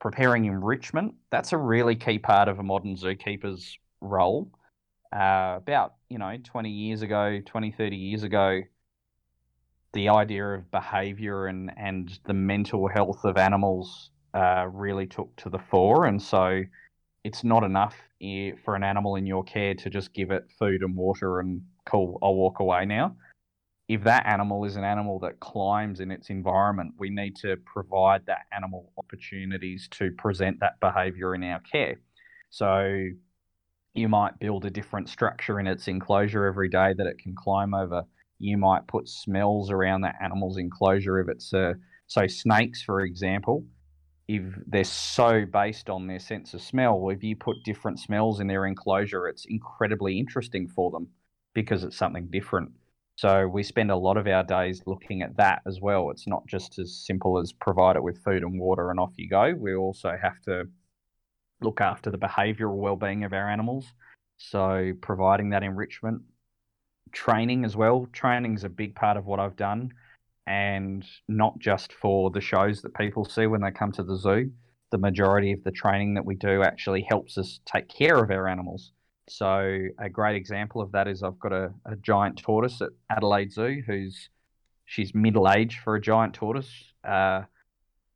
preparing enrichment. That's a really key part of a modern zookeeper's role. Uh, about you know 20 years ago 20 30 years ago the idea of behavior and and the mental health of animals uh, really took to the fore and so it's not enough for an animal in your care to just give it food and water and cool i'll walk away now. If that animal is an animal that climbs in its environment we need to provide that animal opportunities to present that behavior in our care. So you might build a different structure in its enclosure every day that it can climb over. You might put smells around that animal's enclosure if it's a so snakes, for example, if they're so based on their sense of smell, if you put different smells in their enclosure, it's incredibly interesting for them because it's something different. So we spend a lot of our days looking at that as well. It's not just as simple as provide it with food and water and off you go. We also have to look after the behavioural well-being of our animals. So providing that enrichment, training as well. Training is a big part of what I've done, and not just for the shows that people see when they come to the zoo. The majority of the training that we do actually helps us take care of our animals. So a great example of that is I've got a, a giant tortoise at Adelaide Zoo who's she's middle aged for a giant tortoise. Uh,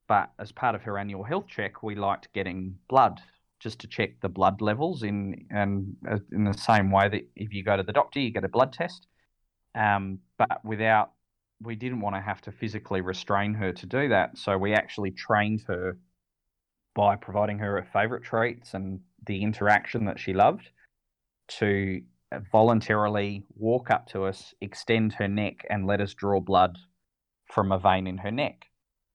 but as part of her annual health check, we liked getting blood just to check the blood levels in and uh, in the same way that if you go to the doctor, you get a blood test. Um, but without, we didn't want to have to physically restrain her to do that, so we actually trained her by providing her her favorite treats and the interaction that she loved to voluntarily walk up to us, extend her neck, and let us draw blood from a vein in her neck.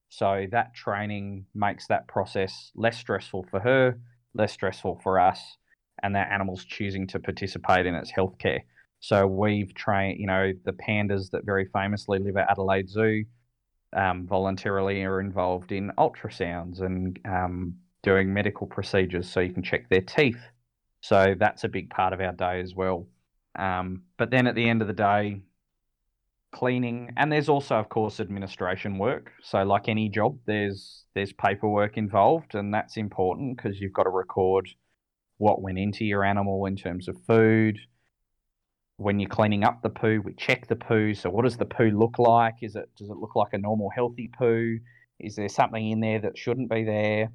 So that training makes that process less stressful for her, less stressful for us, and that animal's choosing to participate in its healthcare. So we've trained, you know, the pandas that very famously live at Adelaide Zoo um, voluntarily are involved in ultrasounds and um, doing medical procedures so you can check their teeth. So that's a big part of our day as well. Um, but then at the end of the day, cleaning and there's also of course administration work so like any job there's there's paperwork involved and that's important because you've got to record what went into your animal in terms of food when you're cleaning up the poo we check the poo so what does the poo look like is it does it look like a normal healthy poo is there something in there that shouldn't be there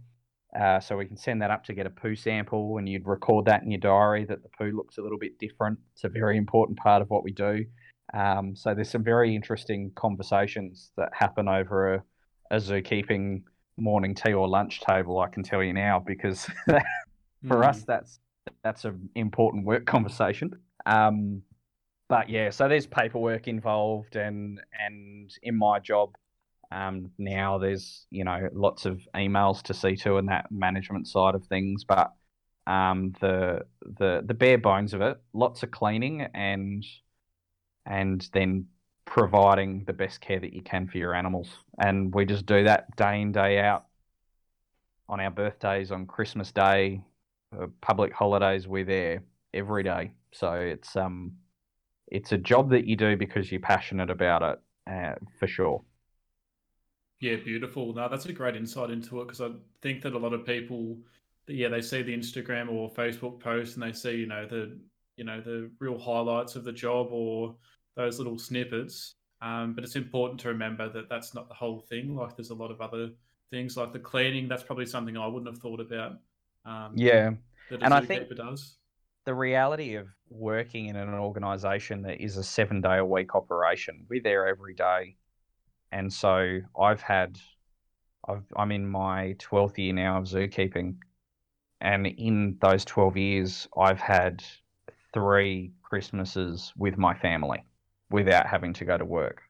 uh, so we can send that up to get a poo sample and you'd record that in your diary that the poo looks a little bit different it's a very important part of what we do um, so there's some very interesting conversations that happen over a, a zookeeping morning tea or lunch table. I can tell you now because for Mm. us that's that's an important work conversation. Um, but yeah, so there's paperwork involved, and and in my job um, now there's you know lots of emails to see to and that management side of things, but um, the the the bare bones of it, lots of cleaning and and then providing the best care that you can for your animals. And we just do that day in, day out on our birthdays, on Christmas Day, uh, public holidays, we're there every day. So it's um it's a job that you do because you're passionate about it, uh, for sure. Yeah, beautiful. Now that's a great insight into it because I think that a lot of people, yeah, they see the Instagram or Facebook post and they see, you know, the, you know, the real highlights of the job or those little snippets. Um, but it's important to remember that that's not the whole thing. Like, there's a lot of other things, like the cleaning. That's probably something I wouldn't have thought about. Um, Yeah. that a and I think- zookeeper does. The reality of working in an organization that is a seven day a week operation, we're there every day. And so I've had, I've, I'm in my 12th year now of zookeeping. And in those 12 years, I've had three Christmases with my family without having to go to work.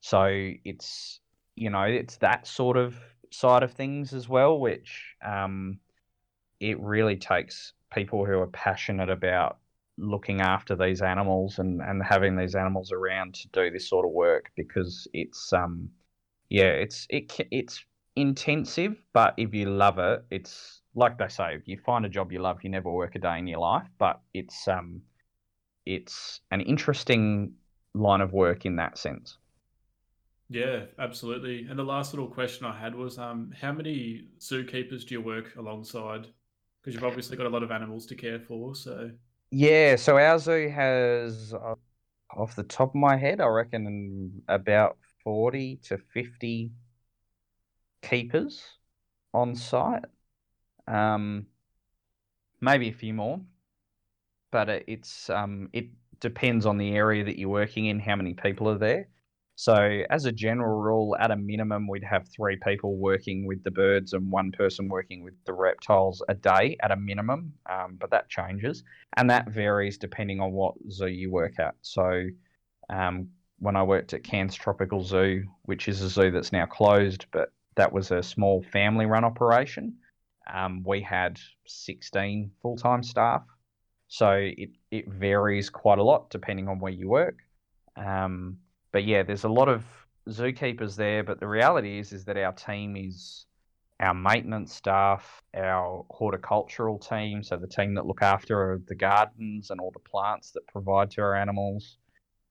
So it's, you know, it's that sort of side of things as well, which um, it really takes people who are passionate about looking after these animals and, and having these animals around to do this sort of work because it's um yeah it's it it's intensive but if you love it it's like they say if you find a job you love you never work a day in your life but it's um it's an interesting line of work in that sense. Yeah absolutely. And the last little question i had was um how many zookeepers do you work alongside because you've obviously got a lot of animals to care for so yeah, so our zoo has, uh, off the top of my head, I reckon about 40 to 50 keepers on site. Um, maybe a few more, but it's um, it depends on the area that you're working in, how many people are there. So, as a general rule, at a minimum, we'd have three people working with the birds and one person working with the reptiles a day at a minimum, um, but that changes. And that varies depending on what zoo you work at. So, um, when I worked at Cairns Tropical Zoo, which is a zoo that's now closed, but that was a small family run operation, um, we had 16 full time staff. So, it, it varies quite a lot depending on where you work. Um, but yeah, there's a lot of zookeepers there. But the reality is, is that our team is our maintenance staff, our horticultural team, so the team that look after the gardens and all the plants that provide to our animals,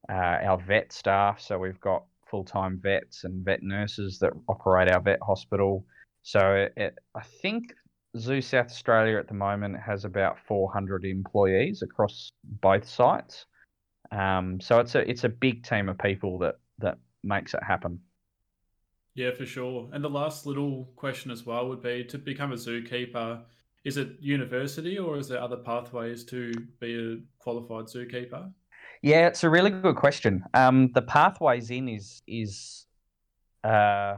uh, our vet staff. So we've got full-time vets and vet nurses that operate our vet hospital. So it, I think Zoo South Australia at the moment has about 400 employees across both sites. Um, so it's a it's a big team of people that that makes it happen. Yeah, for sure. And the last little question as well would be to become a zookeeper. Is it university or is there other pathways to be a qualified zookeeper? Yeah, it's a really good question. Um, the pathways in is is uh,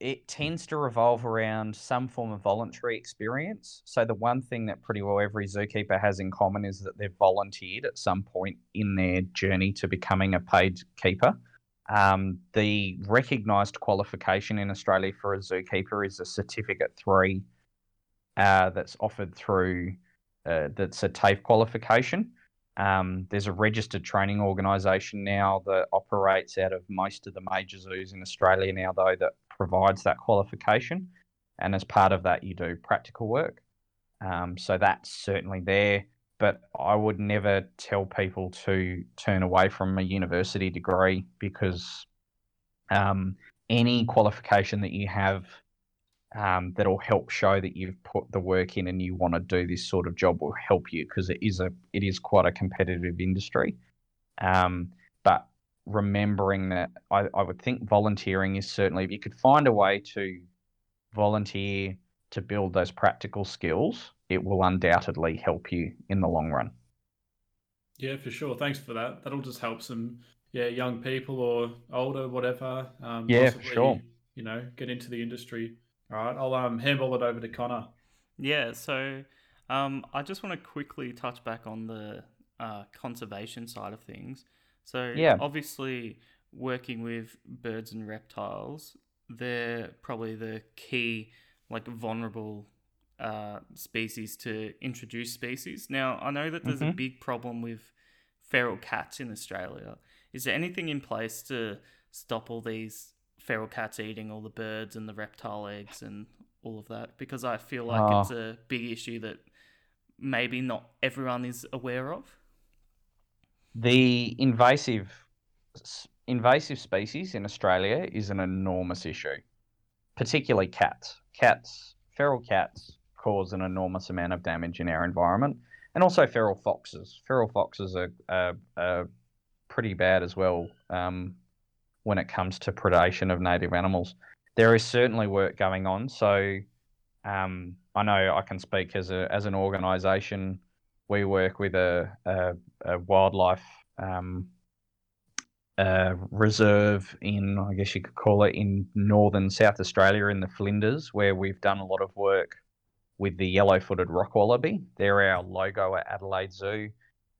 it tends to revolve around some form of voluntary experience. So the one thing that pretty well every zookeeper has in common is that they've volunteered at some point in their journey to becoming a paid keeper. Um, the recognised qualification in Australia for a zookeeper is a certificate three uh, that's offered through uh, that's a TAFE qualification. Um, there's a registered training organisation now that operates out of most of the major zoos in Australia now, though, that provides that qualification. And as part of that, you do practical work. Um, so that's certainly there. But I would never tell people to turn away from a university degree because um, any qualification that you have um, that'll help show that you've put the work in and you want to do this sort of job will help you because it is a it is quite a competitive industry. Um, remembering that I, I would think volunteering is certainly if you could find a way to volunteer to build those practical skills, it will undoubtedly help you in the long run. Yeah, for sure. Thanks for that. That'll just help some yeah young people or older, whatever. Um, yeah, possibly, for sure. You know, get into the industry. All right, I'll um handball it over to Connor. Yeah, so um, I just want to quickly touch back on the uh, conservation side of things. So yeah. obviously working with birds and reptiles, they're probably the key like vulnerable uh, species to introduce species. Now I know that there's mm-hmm. a big problem with feral cats in Australia. Is there anything in place to stop all these feral cats eating all the birds and the reptile eggs and all of that? Because I feel like oh. it's a big issue that maybe not everyone is aware of the invasive invasive species in Australia is an enormous issue, particularly cats. Cats, feral cats, cause an enormous amount of damage in our environment, and also feral foxes. Feral foxes are, are, are pretty bad as well um, when it comes to predation of native animals. There is certainly work going on. So um, I know I can speak as a as an organisation we work with a, a, a wildlife um, uh, reserve in, I guess you could call it, in northern South Australia in the Flinders, where we've done a lot of work with the yellow footed rock wallaby. They're our logo at Adelaide Zoo,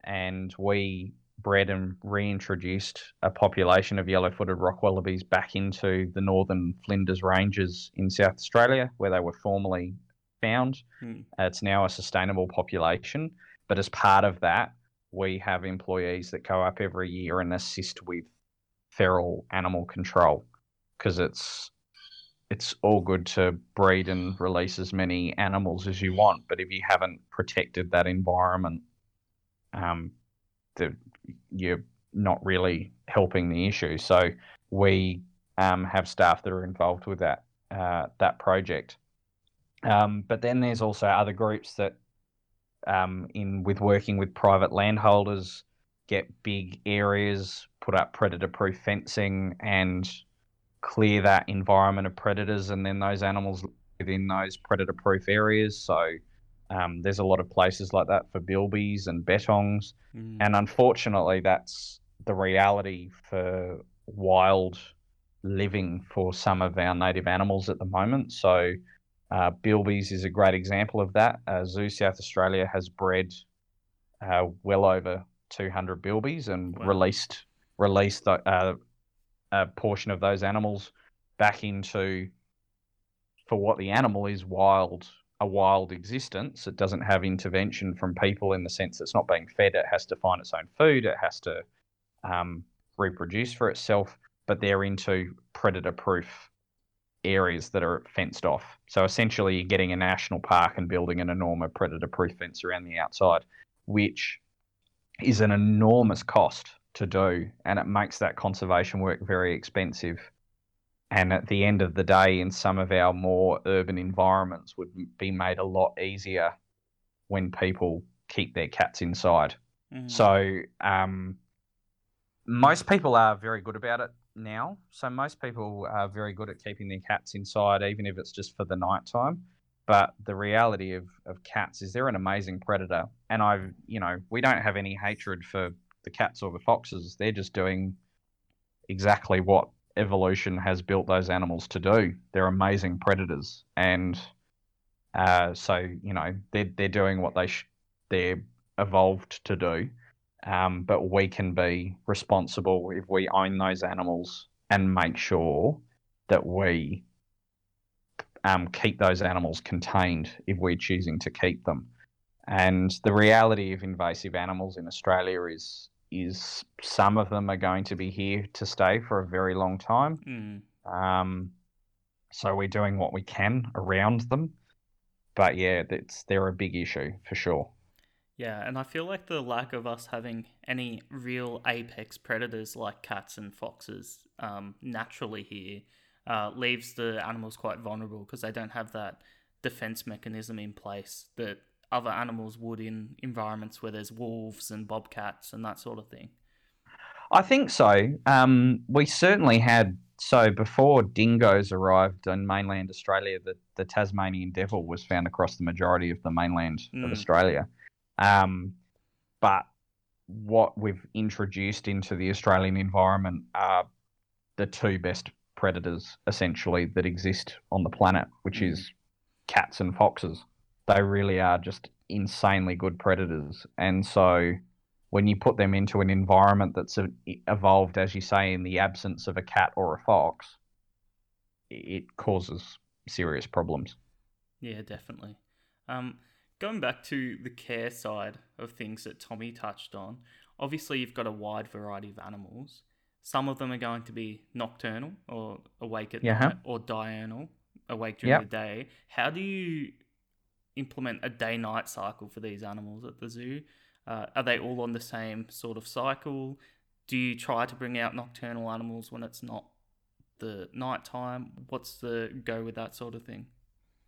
and we bred and reintroduced a population of yellow footed rock wallabies back into the northern Flinders Ranges in South Australia, where they were formerly found. Hmm. Uh, it's now a sustainable population but as part of that, we have employees that go up every year and assist with feral animal control because it's it's all good to breed and release as many animals as you want, but if you haven't protected that environment, um, the, you're not really helping the issue. So we um, have staff that are involved with that uh, that project. Um, but then there's also other groups that, um, in with working with private landholders, get big areas, put up predator-proof fencing, and clear that environment of predators, and then those animals within those predator-proof areas. So um, there's a lot of places like that for bilbies and bettongs, mm. and unfortunately, that's the reality for wild living for some of our native animals at the moment. So uh, bilbies is a great example of that. Uh, Zoo South Australia has bred uh, well over 200 bilbies and wow. released released the, uh, a portion of those animals back into for what the animal is wild a wild existence it doesn't have intervention from people in the sense it's not being fed it has to find its own food it has to um, reproduce for itself but they're into predator proof areas that are fenced off. So essentially, you're getting a national park and building an enormous predator proof fence around the outside, which is an enormous cost to do, and it makes that conservation work very expensive. And at the end of the day, in some of our more urban environments, would be made a lot easier when people keep their cats inside. Mm. So um, most people are very good about it now. So most people are very good at keeping their cats inside, even if it's just for the night time. But the reality of, of cats is they're an amazing predator. And I've, you know, we don't have any hatred for the cats or the foxes. They're just doing exactly what evolution has built those animals to do. They're amazing predators. And uh, so, you know, they're, they're doing what they sh- they're evolved to do. Um, but we can be responsible if we own those animals and make sure that we um, keep those animals contained if we're choosing to keep them. And the reality of invasive animals in Australia is is some of them are going to be here to stay for a very long time. Mm. Um, so we're doing what we can around them. But yeah, it's they're a big issue for sure. Yeah, and I feel like the lack of us having any real apex predators like cats and foxes um, naturally here uh, leaves the animals quite vulnerable because they don't have that defense mechanism in place that other animals would in environments where there's wolves and bobcats and that sort of thing. I think so. Um, we certainly had so before dingoes arrived in mainland Australia, the, the Tasmanian devil was found across the majority of the mainland mm. of Australia. Um, but what we've introduced into the Australian environment are the two best predators essentially that exist on the planet, which is mm. cats and foxes. They really are just insanely good predators. And so when you put them into an environment that's evolved, as you say, in the absence of a cat or a fox, it causes serious problems. Yeah, definitely. Um, going back to the care side of things that Tommy touched on, obviously you've got a wide variety of animals. Some of them are going to be nocturnal or awake at yeah. night, or diurnal, awake during yep. the day. How do you implement a day-night cycle for these animals at the zoo? Uh, are they all on the same sort of cycle? Do you try to bring out nocturnal animals when it's not the night time? What's the go with that sort of thing?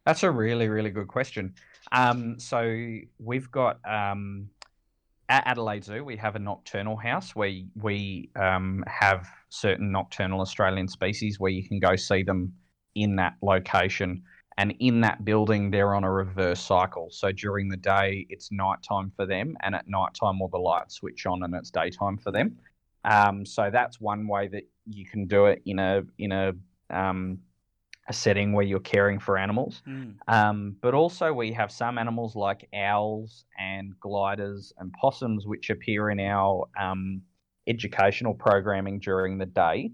That's a really, really good question. Um, so we've got um, at Adelaide Zoo, we have a nocturnal house where we um, have certain nocturnal Australian species where you can go see them in that location. And in that building, they're on a reverse cycle. So during the day, it's nighttime for them, and at nighttime, all the lights switch on and it's daytime for them. Um, so that's one way that you can do it in a in a um, a setting where you're caring for animals. Mm. Um, but also, we have some animals like owls and gliders and possums, which appear in our um, educational programming during the day.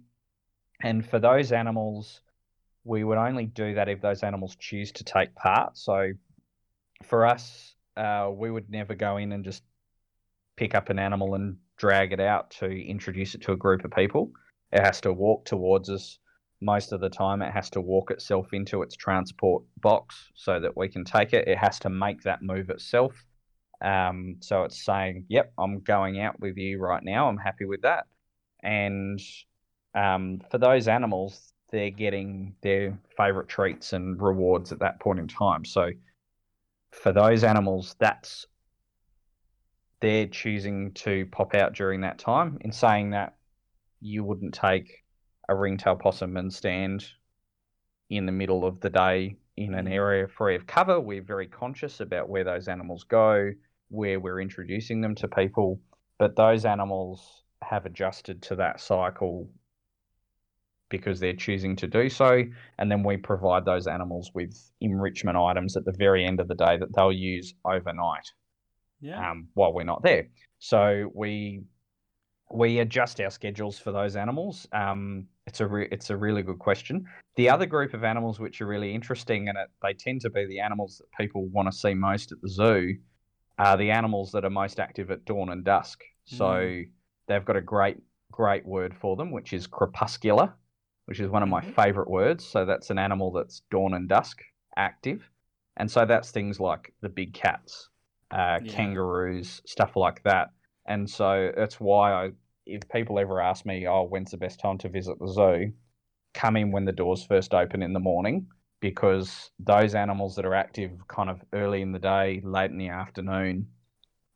And for those animals, we would only do that if those animals choose to take part. So for us, uh, we would never go in and just pick up an animal and drag it out to introduce it to a group of people. It has to walk towards us. Most of the time, it has to walk itself into its transport box so that we can take it. It has to make that move itself. Um, so it's saying, "Yep, I'm going out with you right now. I'm happy with that." And um, for those animals, they're getting their favorite treats and rewards at that point in time. So for those animals, that's they're choosing to pop out during that time. In saying that, you wouldn't take a ringtail possum and stand in the middle of the day in an area free of cover. We're very conscious about where those animals go, where we're introducing them to people. But those animals have adjusted to that cycle because they're choosing to do so. And then we provide those animals with enrichment items at the very end of the day that they'll use overnight Yeah. um, while we're not there. So we we adjust our schedules for those animals. Um, it's a re- it's a really good question. The other group of animals which are really interesting, and it, they tend to be the animals that people want to see most at the zoo, are the animals that are most active at dawn and dusk. So they've got a great great word for them, which is crepuscular, which is one of my Mhm. favorite words. So that's an animal that's dawn and dusk active, and so that's things like the big cats, uh, Yeah. kangaroos, stuff like that. And so that's why I, if people ever ask me, oh, when's the best time to visit the zoo, come in when the doors first open in the morning because those animals that are active kind of early in the day, late in the afternoon,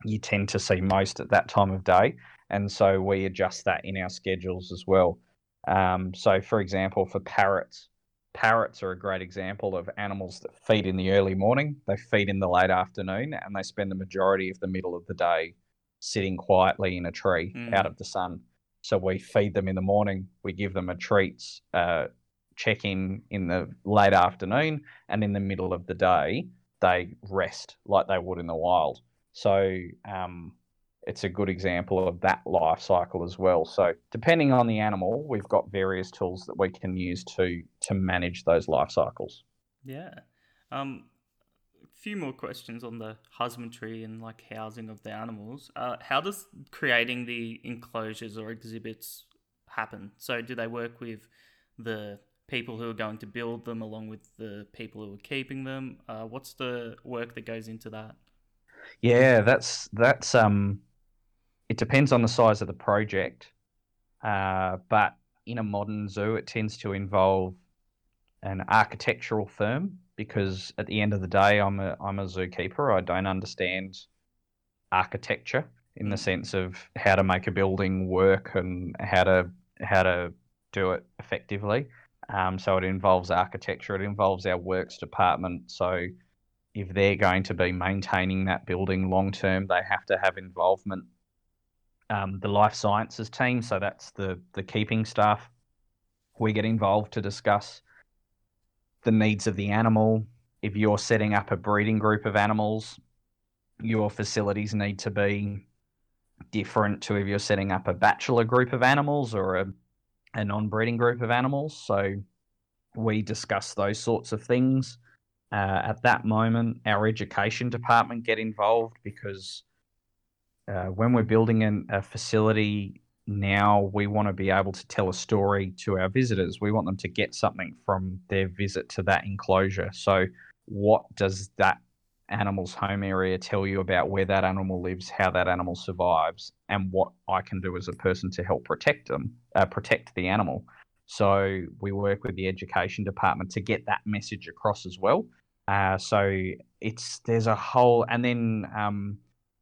you tend to see most at that time of day. And so we adjust that in our schedules as well. Um, so, for example, for parrots, parrots are a great example of animals that feed in the early morning, they feed in the late afternoon, and they spend the majority of the middle of the day sitting quietly in a tree Mm. out of the sun. So we feed them in the morning, we give them a treats, uh, check in in the late afternoon, and in the middle of the day, they rest like they would in the wild. So um, it's a good example of that life cycle as well. So depending on the animal, we've got various tools that we can use to to manage those life cycles. Yeah. Um, few more questions on the husbandry and like housing of the animals. Uh, how does creating the enclosures or exhibits happen? So, do they work with the people who are going to build them along with the people who are keeping them? Uh, what's the work that goes into that? Yeah, that's that's um, it depends on the size of the project, uh, but in a modern zoo, it tends to involve an architectural firm because at the end of the day, I'm a I'm a zookeeper. I don't understand architecture in the Mm. sense of how to make a building work and how to how to do it effectively. Um, so it involves architecture. It involves our works department. So if they're going to be maintaining that building long term, they have to have involvement. Um, the life sciences team, so that's the the keeping staff, we get involved to discuss the needs of the animal. If you're setting up a breeding group of animals, your facilities need to be different to if you're setting up a bachelor group of animals or a, a non-breeding group of animals. So we discuss those sorts of things. Uh, at that moment, our education department get involved because uh, when we're building an, a facility now, we want to be able to tell a story to our visitors. We want them to get something from their visit to that enclosure. So, what does that animal's home area tell you about where that animal lives, how that animal survives, and what I can do as a person to help protect them, uh, protect the animal? So we work with the education department to get that message across as well. Uh, so it's there's a whole, and then um,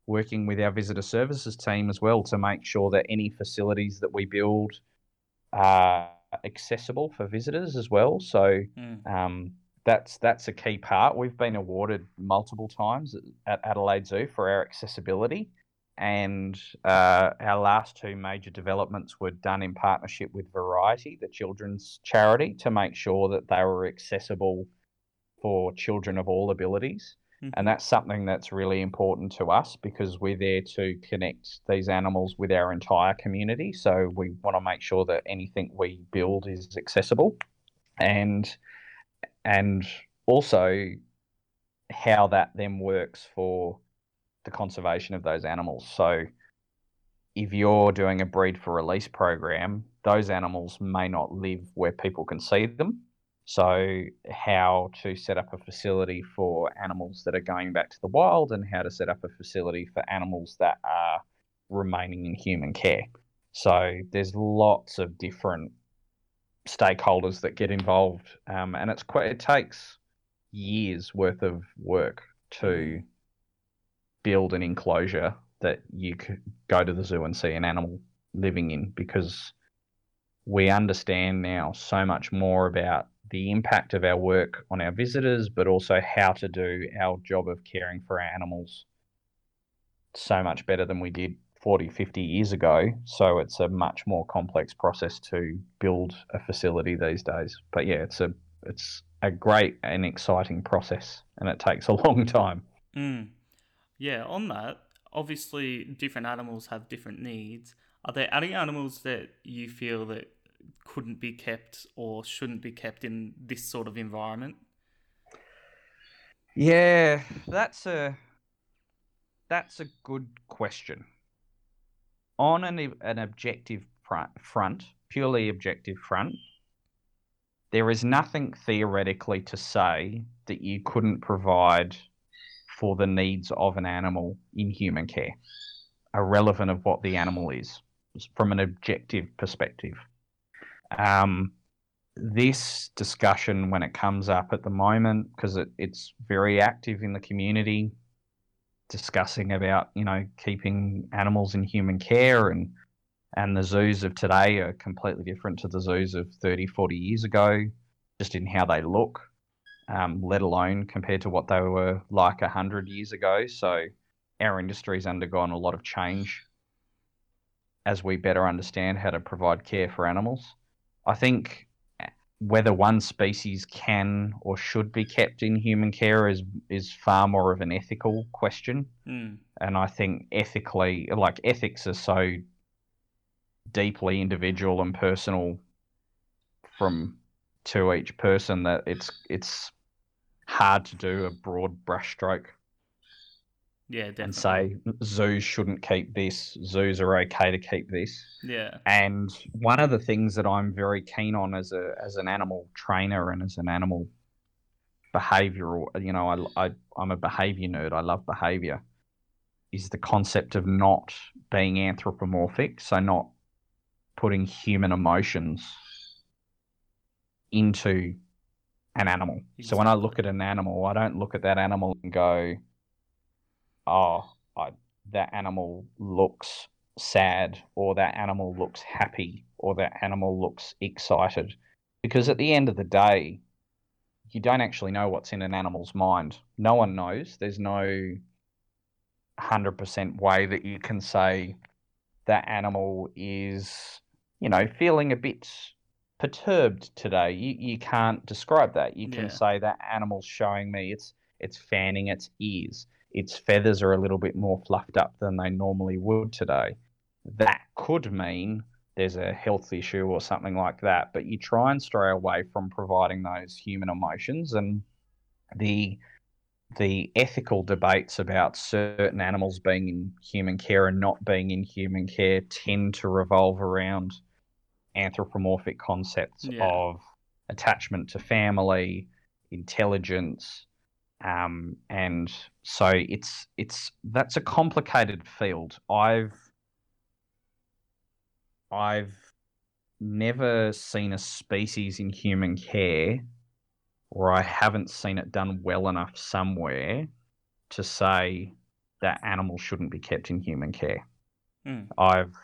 working with our visitor services team as well to make sure that any facilities that we build are accessible for visitors as well. So Mm. um, that's that's a key part. We've been awarded multiple times at Adelaide Zoo for our accessibility, and uh, our last two major developments were done in partnership with Variety, the children's charity, to make sure that they were accessible for children of all abilities. Mhm. And that's something that's really important to us because we're there to connect these animals with our entire community. So we want to make sure that anything we build is accessible. And and also how that then works for the conservation of those animals. So if you're doing a breed for release program, those animals may not live where people can see them. So, how to set up a facility for animals that are going back to the wild, and how to set up a facility for animals that are remaining in human care. So, there's lots of different stakeholders that get involved, um, and it's quite it takes years worth of work to build an enclosure that you could go to the zoo and see an animal living in because we understand now so much more about the impact of our work on our visitors, but also how to do our job of caring for our animals so much better than we did 40, 50 years ago. So it's a much more complex process to build a facility these days. But yeah, it's a it's a great and exciting process, and it takes a long time. Mm. Yeah, on that, obviously different animals have different needs. Are there any animals that you feel that couldn't be kept or shouldn't be kept in this sort of environment? Yeah, that's a that's a good question. On an an objective front, purely objective front, there is nothing theoretically to say that you couldn't provide for the needs of an animal in human care, irrelevant of what the animal is, from an objective perspective. Um, this discussion, when it comes up at the moment, because it, it's very active in the community, discussing about you know keeping animals in human care and and the zoos of today are completely different to the zoos of 30 40 years ago just in how they look um, let alone compared to what they were like 100 years ago. So our industry's undergone a lot of change as we better understand how to provide care for animals. I think eh, whether one species can or should be kept in human care is is far more of an ethical question. Mm. And I think ethically, like ethics are so deeply individual and personal from to each person that it's it's hard to do a broad brushstroke. Yeah, definitely. And say zoos shouldn't keep this, zoos are okay to keep this. Yeah. And one of the things that I'm very keen on as a as an animal trainer and as an animal behavioral, you know, I, I I'm a behavior nerd. I love behavior. Is the concept of not being anthropomorphic, so not putting human emotions into an animal. Exactly. So when I look at an animal, I don't look at that animal and go, "Oh, I, that animal looks sad," or "That animal looks happy," or "That animal looks excited," because at the end of the day, you don't actually know what's in an animal's mind. No one knows. There's no hundred percent way that you can say that animal is, you know, feeling a bit perturbed today. You you can't describe that. You can yeah. say that animal's showing me it's it's fanning its ears. Its feathers are a little bit more fluffed up than they normally would today. That could mean there's a health issue or something like that. But you try and stray away from providing those human emotions and the the ethical debates about certain animals being in human care and not being in human care tend to revolve around anthropomorphic concepts yeah. of attachment to family, intelligence, um, and so it's it's that's a complicated field. I've I've never seen a species in human care or I haven't seen it done well enough somewhere to say that animals shouldn't be kept in human care. Mm. I've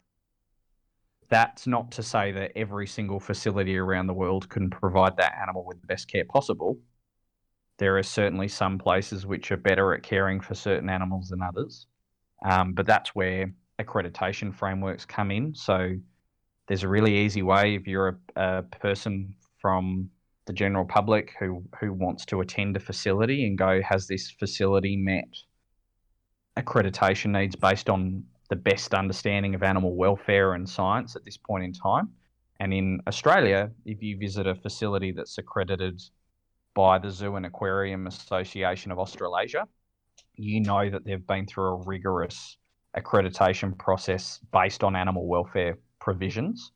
that's not to say that every single facility around the world can provide that animal with the best care possible. There are certainly some places which are better at caring for certain animals than others. Um, but that's where accreditation frameworks come in. So there's a really easy way if you're a, a person from the general public who, who wants to attend a facility and go, has this facility met accreditation needs based on the best understanding of animal welfare and science at this point in time. And in Australia, if you visit a facility that's accredited by the Zoo and Aquarium Association of Australasia, you know that they've been through a rigorous accreditation process based on animal welfare provisions.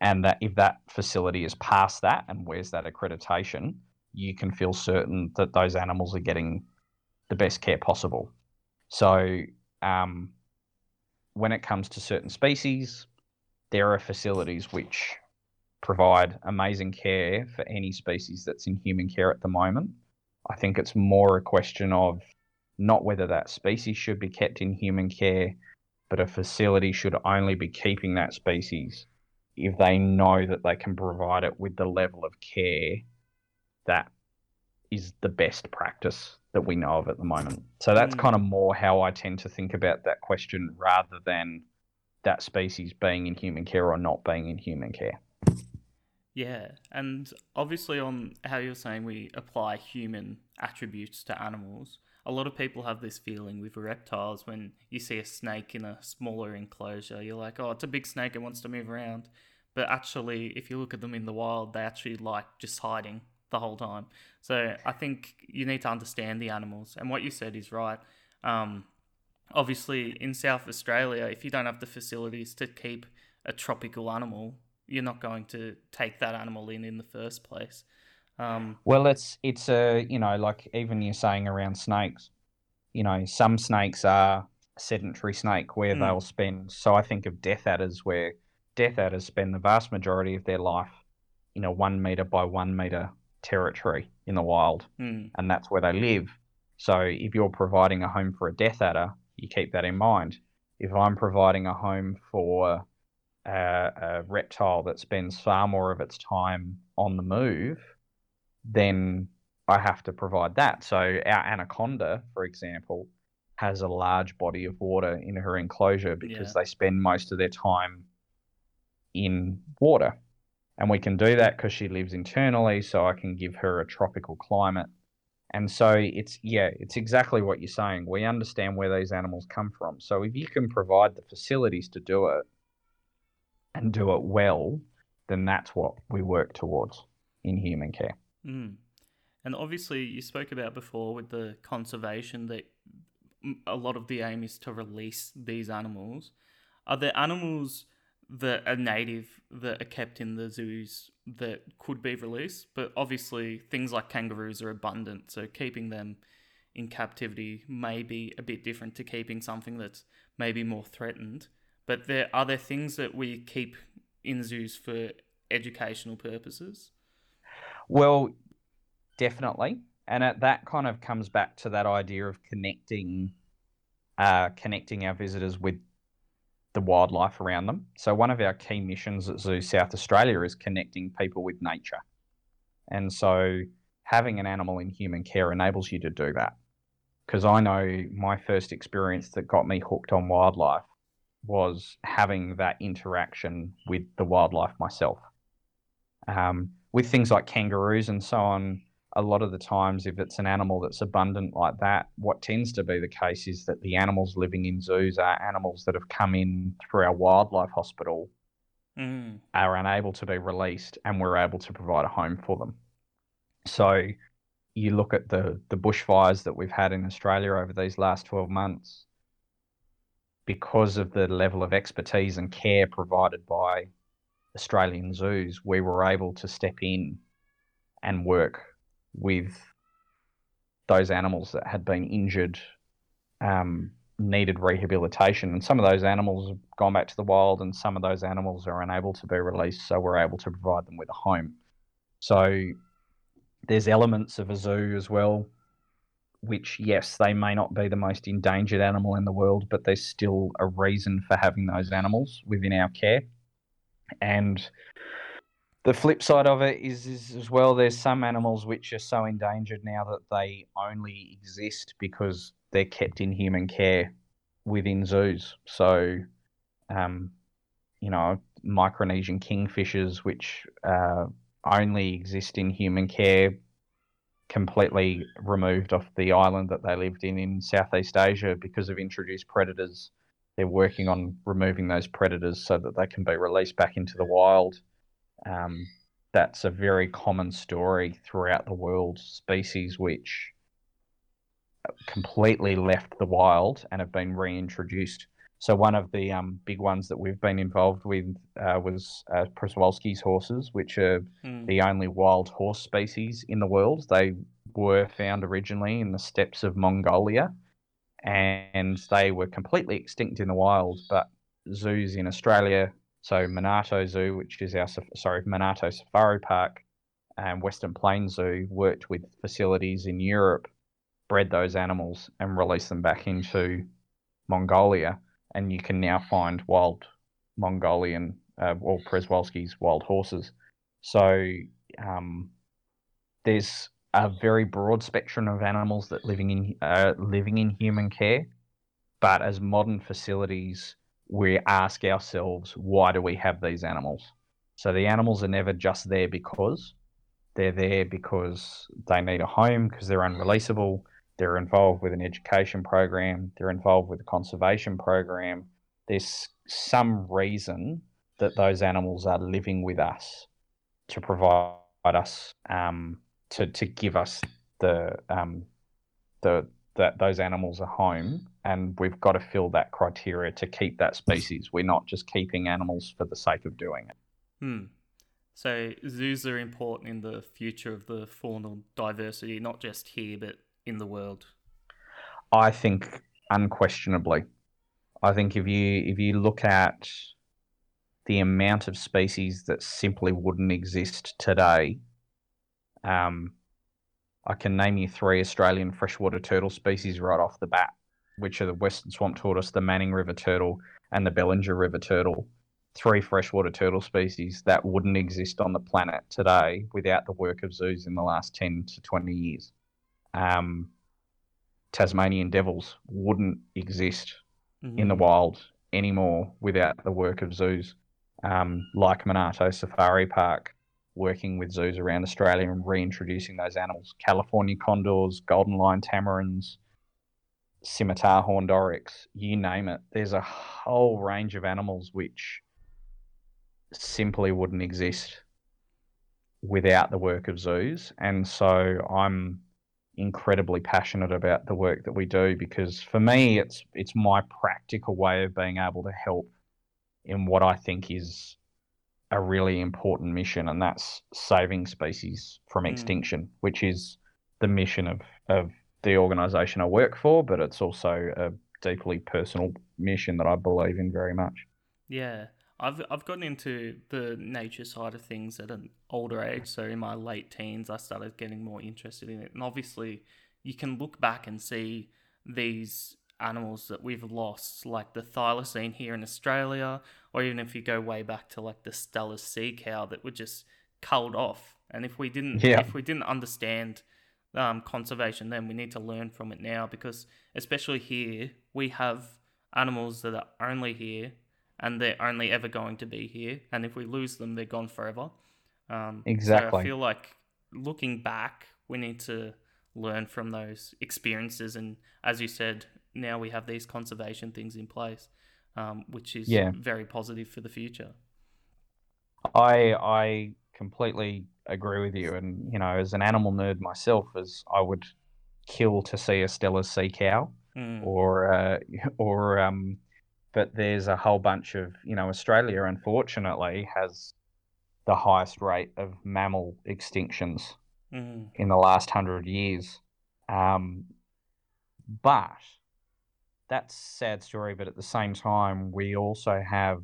And that if that facility is past that and wears that accreditation, you can feel certain that those animals are getting the best care possible. So, um, when it comes to certain species, there are facilities which provide amazing care for any species that's in human care at the moment. I think it's more a question of not whether that species should be kept in human care, but a facility should only be keeping that species if they know that they can provide it with the level of care that is the best practice that we know of at the moment. So that's Mm. kind of more how I tend to think about that question rather than that species being in human care or not being in human care. Yeah, and obviously on how you're saying we apply human attributes to animals, a lot of people have this feeling with reptiles when you see a snake in a smaller enclosure, you're like, oh, it's a big snake, it wants to move around. But actually, if you look at them in the wild, they actually like just hiding the whole time. So I think you need to understand the animals. And what you said is right. Um, obviously, in South Australia, if you don't have the facilities to keep a tropical animal, you're not going to take that animal in in the first place. Um, Well, it's it's a you know like even you're saying around snakes, you know some snakes are sedentary snake where Mm. they'll spend. So I think of death adders where death adders spend the vast majority of their life in a one meter by one meter territory in the wild, hmm, and that's where they live. So if you're providing a home for a death adder, you keep that in mind. If I'm providing a home for a, a reptile that spends far more of its time on the move, then I have to provide that. So our anaconda, for example, has a large body of water in her enclosure because Yeah. they spend most of their time in water. And we can do that because she lives internally, so I can give her a tropical climate. And so it's, yeah, it's exactly what you're saying. We understand where these animals come from. So if you can provide the facilities to do it and do it well, then that's what we work towards in human care. mm. And obviously, you spoke about before with the conservation that a lot of the aim is to release these animals. Are there animals that are native that are kept in the zoos that could be released? But obviously, things like kangaroos are abundant, so keeping them in captivity may be a bit different to keeping something that's maybe more threatened. But there are there things that we keep in zoos for educational purposes? Well, definitely, and it, that kind of comes back to that idea of connecting, uh, connecting our visitors with the wildlife around them. So one of our key missions at Zoo South Australia is connecting people with nature, and so having an animal in human care enables you to do that. Because I know my first experience that got me hooked on wildlife was having that interaction with the wildlife myself. Um, with things like kangaroos and so on, a lot of the times, if it's an animal that's abundant like that, what tends to be the case is that the animals living in zoos are animals that have come in through our wildlife hospital, Mm. are unable to be released, and we're able to provide a home for them. So you look at the, the bushfires that we've had in Australia over these last 12 months, because of the level of expertise and care provided by Australian zoos, we were able to step in and work with those animals that had been injured, um, needed rehabilitation. And some of those animals have gone back to the wild, and some of those animals are unable to be released, so we're able to provide them with a home. So there's elements of a zoo as well, which, yes, they may not be the most endangered animal in the world, but there's still a reason for having those animals within our care. And the flip side of it is, is as well, there's some animals which are so endangered now that they only exist because they're kept in human care within zoos. So, um, you know, Micronesian kingfishers, which uh, only exist in human care, completely removed off the island that they lived in in Southeast Asia because of introduced predators. They're working on removing those predators so that they can be released back into the wild. Um, that's a very common story throughout the world. Species which completely left the wild and have been reintroduced. So one of the um, big ones that we've been involved with uh, was uh, Przewalski's horses, which are Mm. the only wild horse species in the world. They were found originally in the steppes of Mongolia, and they were completely extinct in the wild. But zoos in Australia, so Monarto Zoo, which is our sorry Monarto Safari Park, and Western Plains Zoo, worked with facilities in Europe, bred those animals, and released them back into Mongolia, and you can now find wild Mongolian uh, or Przewalski's wild horses. So um, there's a very broad spectrum of animals that living in uh, living in human care, but as modern facilities, we ask ourselves, why do we have these animals? So the animals are never just there because they're there because they need a home because they're unreleasable. They're involved with an education program. They're involved with a conservation program. There's some reason that those animals are living with us to provide us um, to to give us the um, the that those animals a home, and we've got to fill that criteria to keep that species. We're not just keeping animals for the sake of doing it. Hmm. So zoos are important in the future of the faunal diversity, not just here but in the world. I think unquestionably. I think if you if you look at the amount of species that simply wouldn't exist today, um, I can name you three Australian freshwater turtle species right off the bat, which are the western swamp tortoise, the Manning River turtle, and the Bellinger River turtle. Three freshwater turtle species that wouldn't exist on the planet today without the work of zoos in the last 10 to 20 years. Um, Tasmanian devils wouldn't exist in the wild anymore without the work of zoos um, like Monarto Safari Park, working with zoos around Australia and reintroducing those animals. California condors, golden lion tamarins, scimitar horned oryx, you name it. There's a whole range of animals which simply wouldn't exist without the work of zoos. And so I'm incredibly passionate about the work that we do because for me it's it's my practical way of being able to help in what I think is a really important mission and that's saving species from Mm. extinction which is the mission of of the organization I work for but it's also a deeply personal mission that I believe in very much Yeah, I've I've gotten into the nature side of things at an older age. So in my late teens, I started getting more interested in it, and obviously, you can look back and see these animals that we've lost, like the thylacine here in Australia, or even if you go way back to like the Steller sea cow that were just culled off. And if we didn't, Yeah. if we didn't understand um, conservation, then we need to learn from it now because, especially here, we have animals that are only here and they're only ever going to be here. And if we lose them, they're gone forever. Um, So Exactly. I feel like looking back, we need to learn from those experiences. And as you said, now we have these conservation things in place, um, which is Yeah. very positive for the future. I I completely agree with you, and you know, as an animal nerd myself, as I would kill to see a Steller sea cow, Mm. or uh, or um, but there's a whole bunch of you know, Australia unfortunately has the highest rate of mammal extinctions Mm. in the last hundred years, um, but that's a sad story. But at the same time, we also have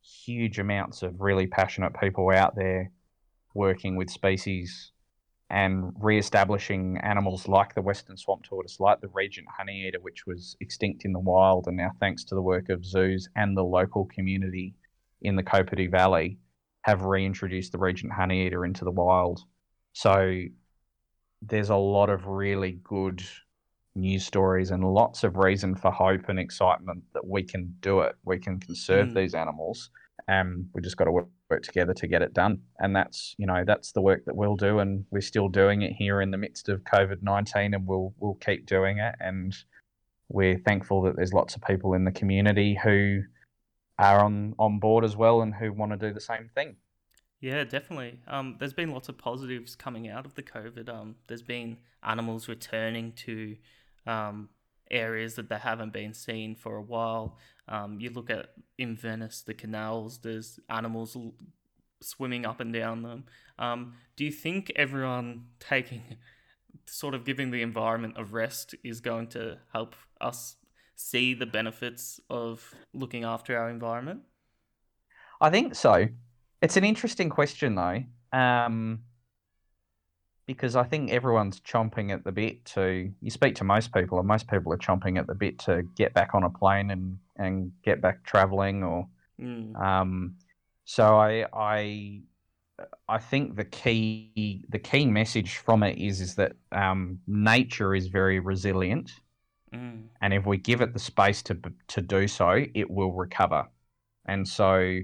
huge amounts of really passionate people out there working with species and re-establishing animals like the western swamp tortoise, like the regent honeyeater, which was extinct in the wild, and now thanks to the work of zoos and the local community in the Capertee Valley, have reintroduced the regent honeyeater into the wild. So there's a lot of really good news stories and lots of reason for hope and excitement that we can do it. We can conserve Mm. these animals, and we just got to work, work together to get it done. And that's you know that's the work that we'll do, and we're still doing it here in the midst of COVID nineteen, and we'll we'll keep doing it. And we're thankful that there's lots of people in the community who are on on board as well and who want to do the same thing. Yeah, definitely. Um, there's been lots of positives coming out of the COVID. Um, there's been animals returning to um, areas that they haven't been seen for a while. Um, you look at in Venice, the canals, there's animals l- swimming up and down them. Um, do you think everyone taking, sort of giving the environment a rest is going to help us see the benefits of looking after our environment? I think so. It's an interesting question though, um, because I think everyone's chomping at the bit to. You speak to most people, and most people are chomping at the bit to get back on a plane and and get back traveling, or Mm. um, so I I I think the key the key message from it is is that um, nature is very resilient, Mm. and if we give it the space to to do so, it will recover. And so,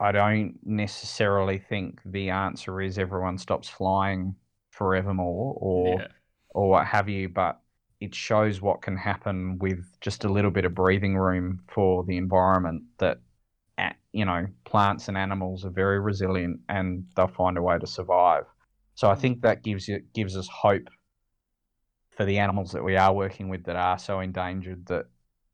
I don't necessarily think the answer is everyone stops flying forevermore or Yeah. or what have you, but it shows what can happen with just a little bit of breathing room for the environment that you know plants and animals are very resilient and they'll find a way to survive so i think that gives you gives us hope for the animals that we are working with that are so endangered that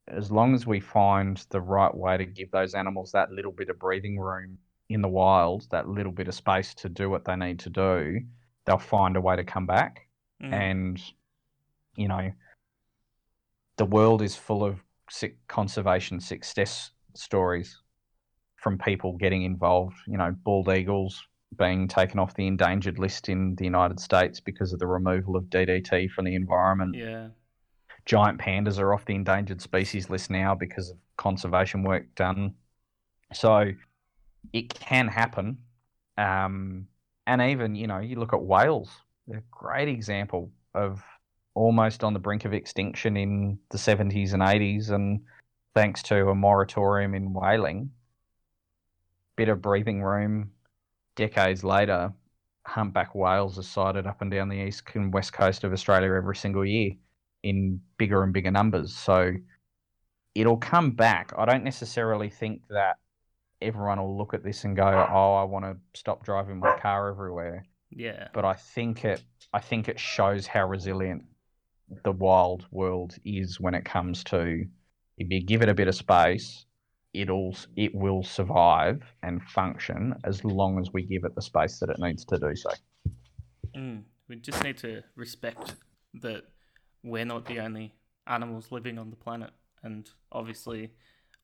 as long as we find the right way to give those animals that little bit of breathing room in the wild that little bit of space to do what they need to do they'll find a way to come back Mm. and you know the world is full of sick conservation success stories from people getting involved you know bald eagles being taken off the endangered list in the United States because of the removal of DDT from the environment yeah. Giant pandas are off the endangered species list now because of conservation work done. So it can happen. Um, and even, you know, you look at whales, they're a great example of almost on the brink of extinction in the 70s and 80s. And thanks to a moratorium in whaling, bit of breathing room, decades later, humpback whales are sighted up and down the east and west coast of Australia every single year in bigger and bigger numbers. So it'll come back. I don't necessarily think that everyone will look at this and go, "Oh, I want to stop driving my car everywhere." Yeah. But I think it I think it shows how resilient the wild world is when it comes to if you give it a bit of space, it'll it will survive and function as long as we give it the space that it needs to do so. Mm. We just need to respect that we're not the only animals living on the planet, and obviously,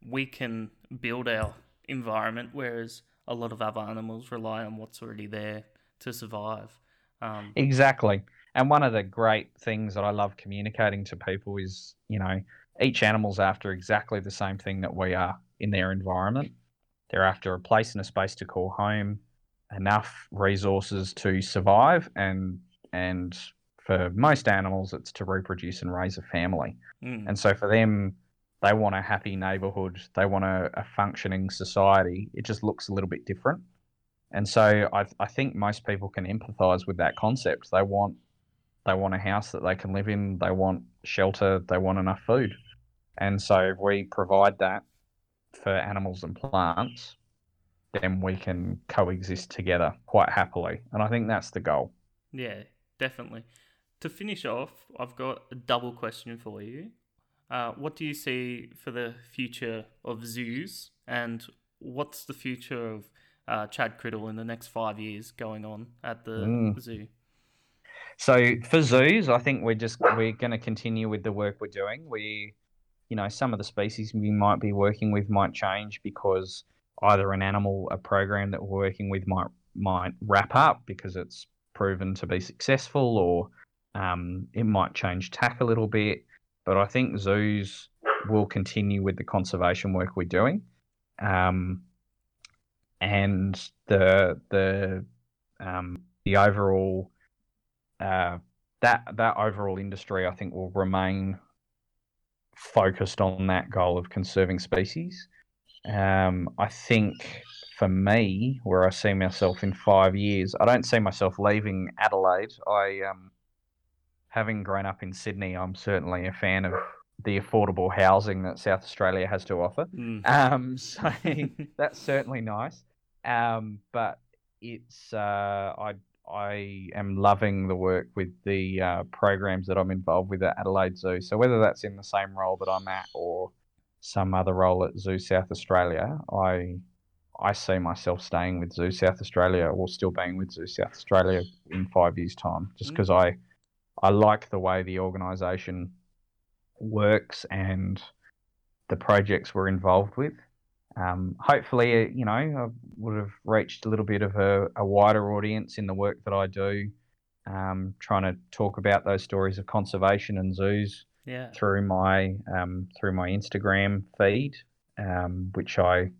we can build our environment, whereas a lot of other animals rely on what's already there to survive. Um, Exactly. And one of the great things that I love communicating to people is, you know, each animal's after exactly the same thing that we are in their environment. They're after a place and a space to call home, enough resources to survive, and and for most animals, it's to reproduce and raise a family. mm, And so for them, they want a happy neighborhood. They want a, a functioning society. It just looks a little bit different. And so I, I think most people can empathize with that concept. They want they want a house that they can live in. They want shelter. They want enough food. And so if we provide that for animals and plants, then we can coexist together quite happily. And I think that's the goal. yeah, definitely. To finish off, I've got a double question for you. Uh, what do you see for the future of zoos, and what's the future of uh, Chad Crittle in the next five years going on at the Mm. zoo? So for zoos, I think we're just we're going to continue with the work we're doing. We, you know, some of the species we might be working with might change because either an animal, a program that we're working with might might wrap up because it's proven to be successful, or um, it might change tack a little bit. But I think zoos will continue with the conservation work we're doing, um, and the the um, the overall uh, that that overall industry, I think, will remain focused on that goal of conserving species. Um, I think for me, where I see myself in five years, I don't see myself leaving Adelaide. I, um, having grown up in Sydney, I'm certainly a fan of the affordable housing that South Australia has to offer. Mm. Um, so that's certainly nice. Um, but it's uh, I I am loving the work with the uh, programs that I'm involved with at Adelaide Zoo. So whether that's in the same role that I'm at or some other role at Zoo South Australia, I I see myself staying with Zoo South Australia or still being with Zoo South Australia in five years' time, just because I I like the way the organisation works and the projects we're involved with. Um, hopefully, you know, I would have reached a little bit of a, a wider audience in the work that I do, um, trying to talk about those stories of conservation and zoos Yeah. through my um, through my Instagram feed, um, which I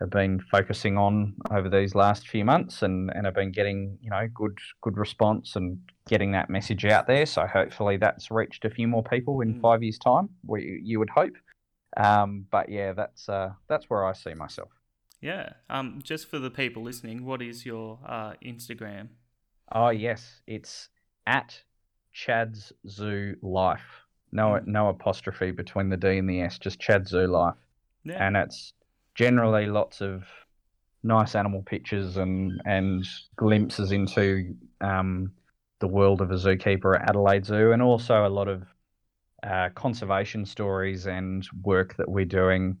have been focusing on over these last few months, and, and have been getting you know good good response and getting that message out there. So hopefully that's reached a few more people in Mm. five years' time. We, you would hope. Um, but yeah, that's uh, that's where I see myself. Yeah. Um, just for the people listening, what is your uh, Instagram? Oh yes, it's at Chad's Zoo Life. No Mm. no apostrophe between the D and the S, just Chad's Zoo Life. Yeah. and it's generally lots of nice animal pictures and and glimpses into um, the world of a zookeeper at Adelaide Zoo, and also a lot of uh, conservation stories and work that we're doing,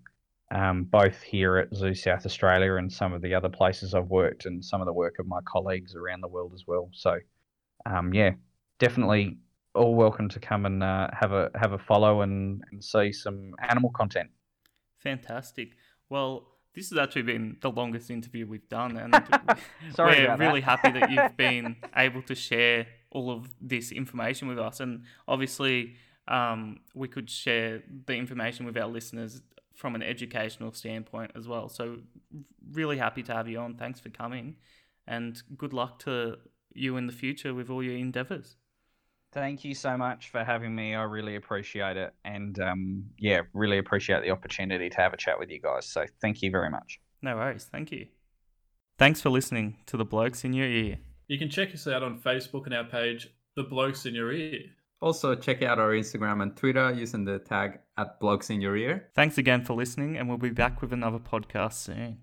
um, both here at Zoo South Australia and some of the other places I've worked, and some of the work of my colleagues around the world as well. So, um, yeah, definitely all welcome to come and uh, have a have a follow and, and see some animal content. Fantastic. Well, this has actually been the longest interview we've done, and Sorry we're about that. really happy that you've been able to share all of this information with us. And obviously, um, we could share the information with our listeners from an educational standpoint as well. So, really happy to have you on. Thanks for coming, and good luck to you in the future with all your endeavors. Thank you so much for having me. I really appreciate it. And um, yeah, really appreciate the opportunity to have a chat with you guys. So thank you very much. No worries. Thank you. Thanks for listening to the Blokes in Your Ear. You can check us out on Facebook and our page, The Blokes in Your Ear. Also, check out our Instagram and Twitter using the tag at Blokes in Your Ear. Thanks again for listening, and we'll be back with another podcast soon.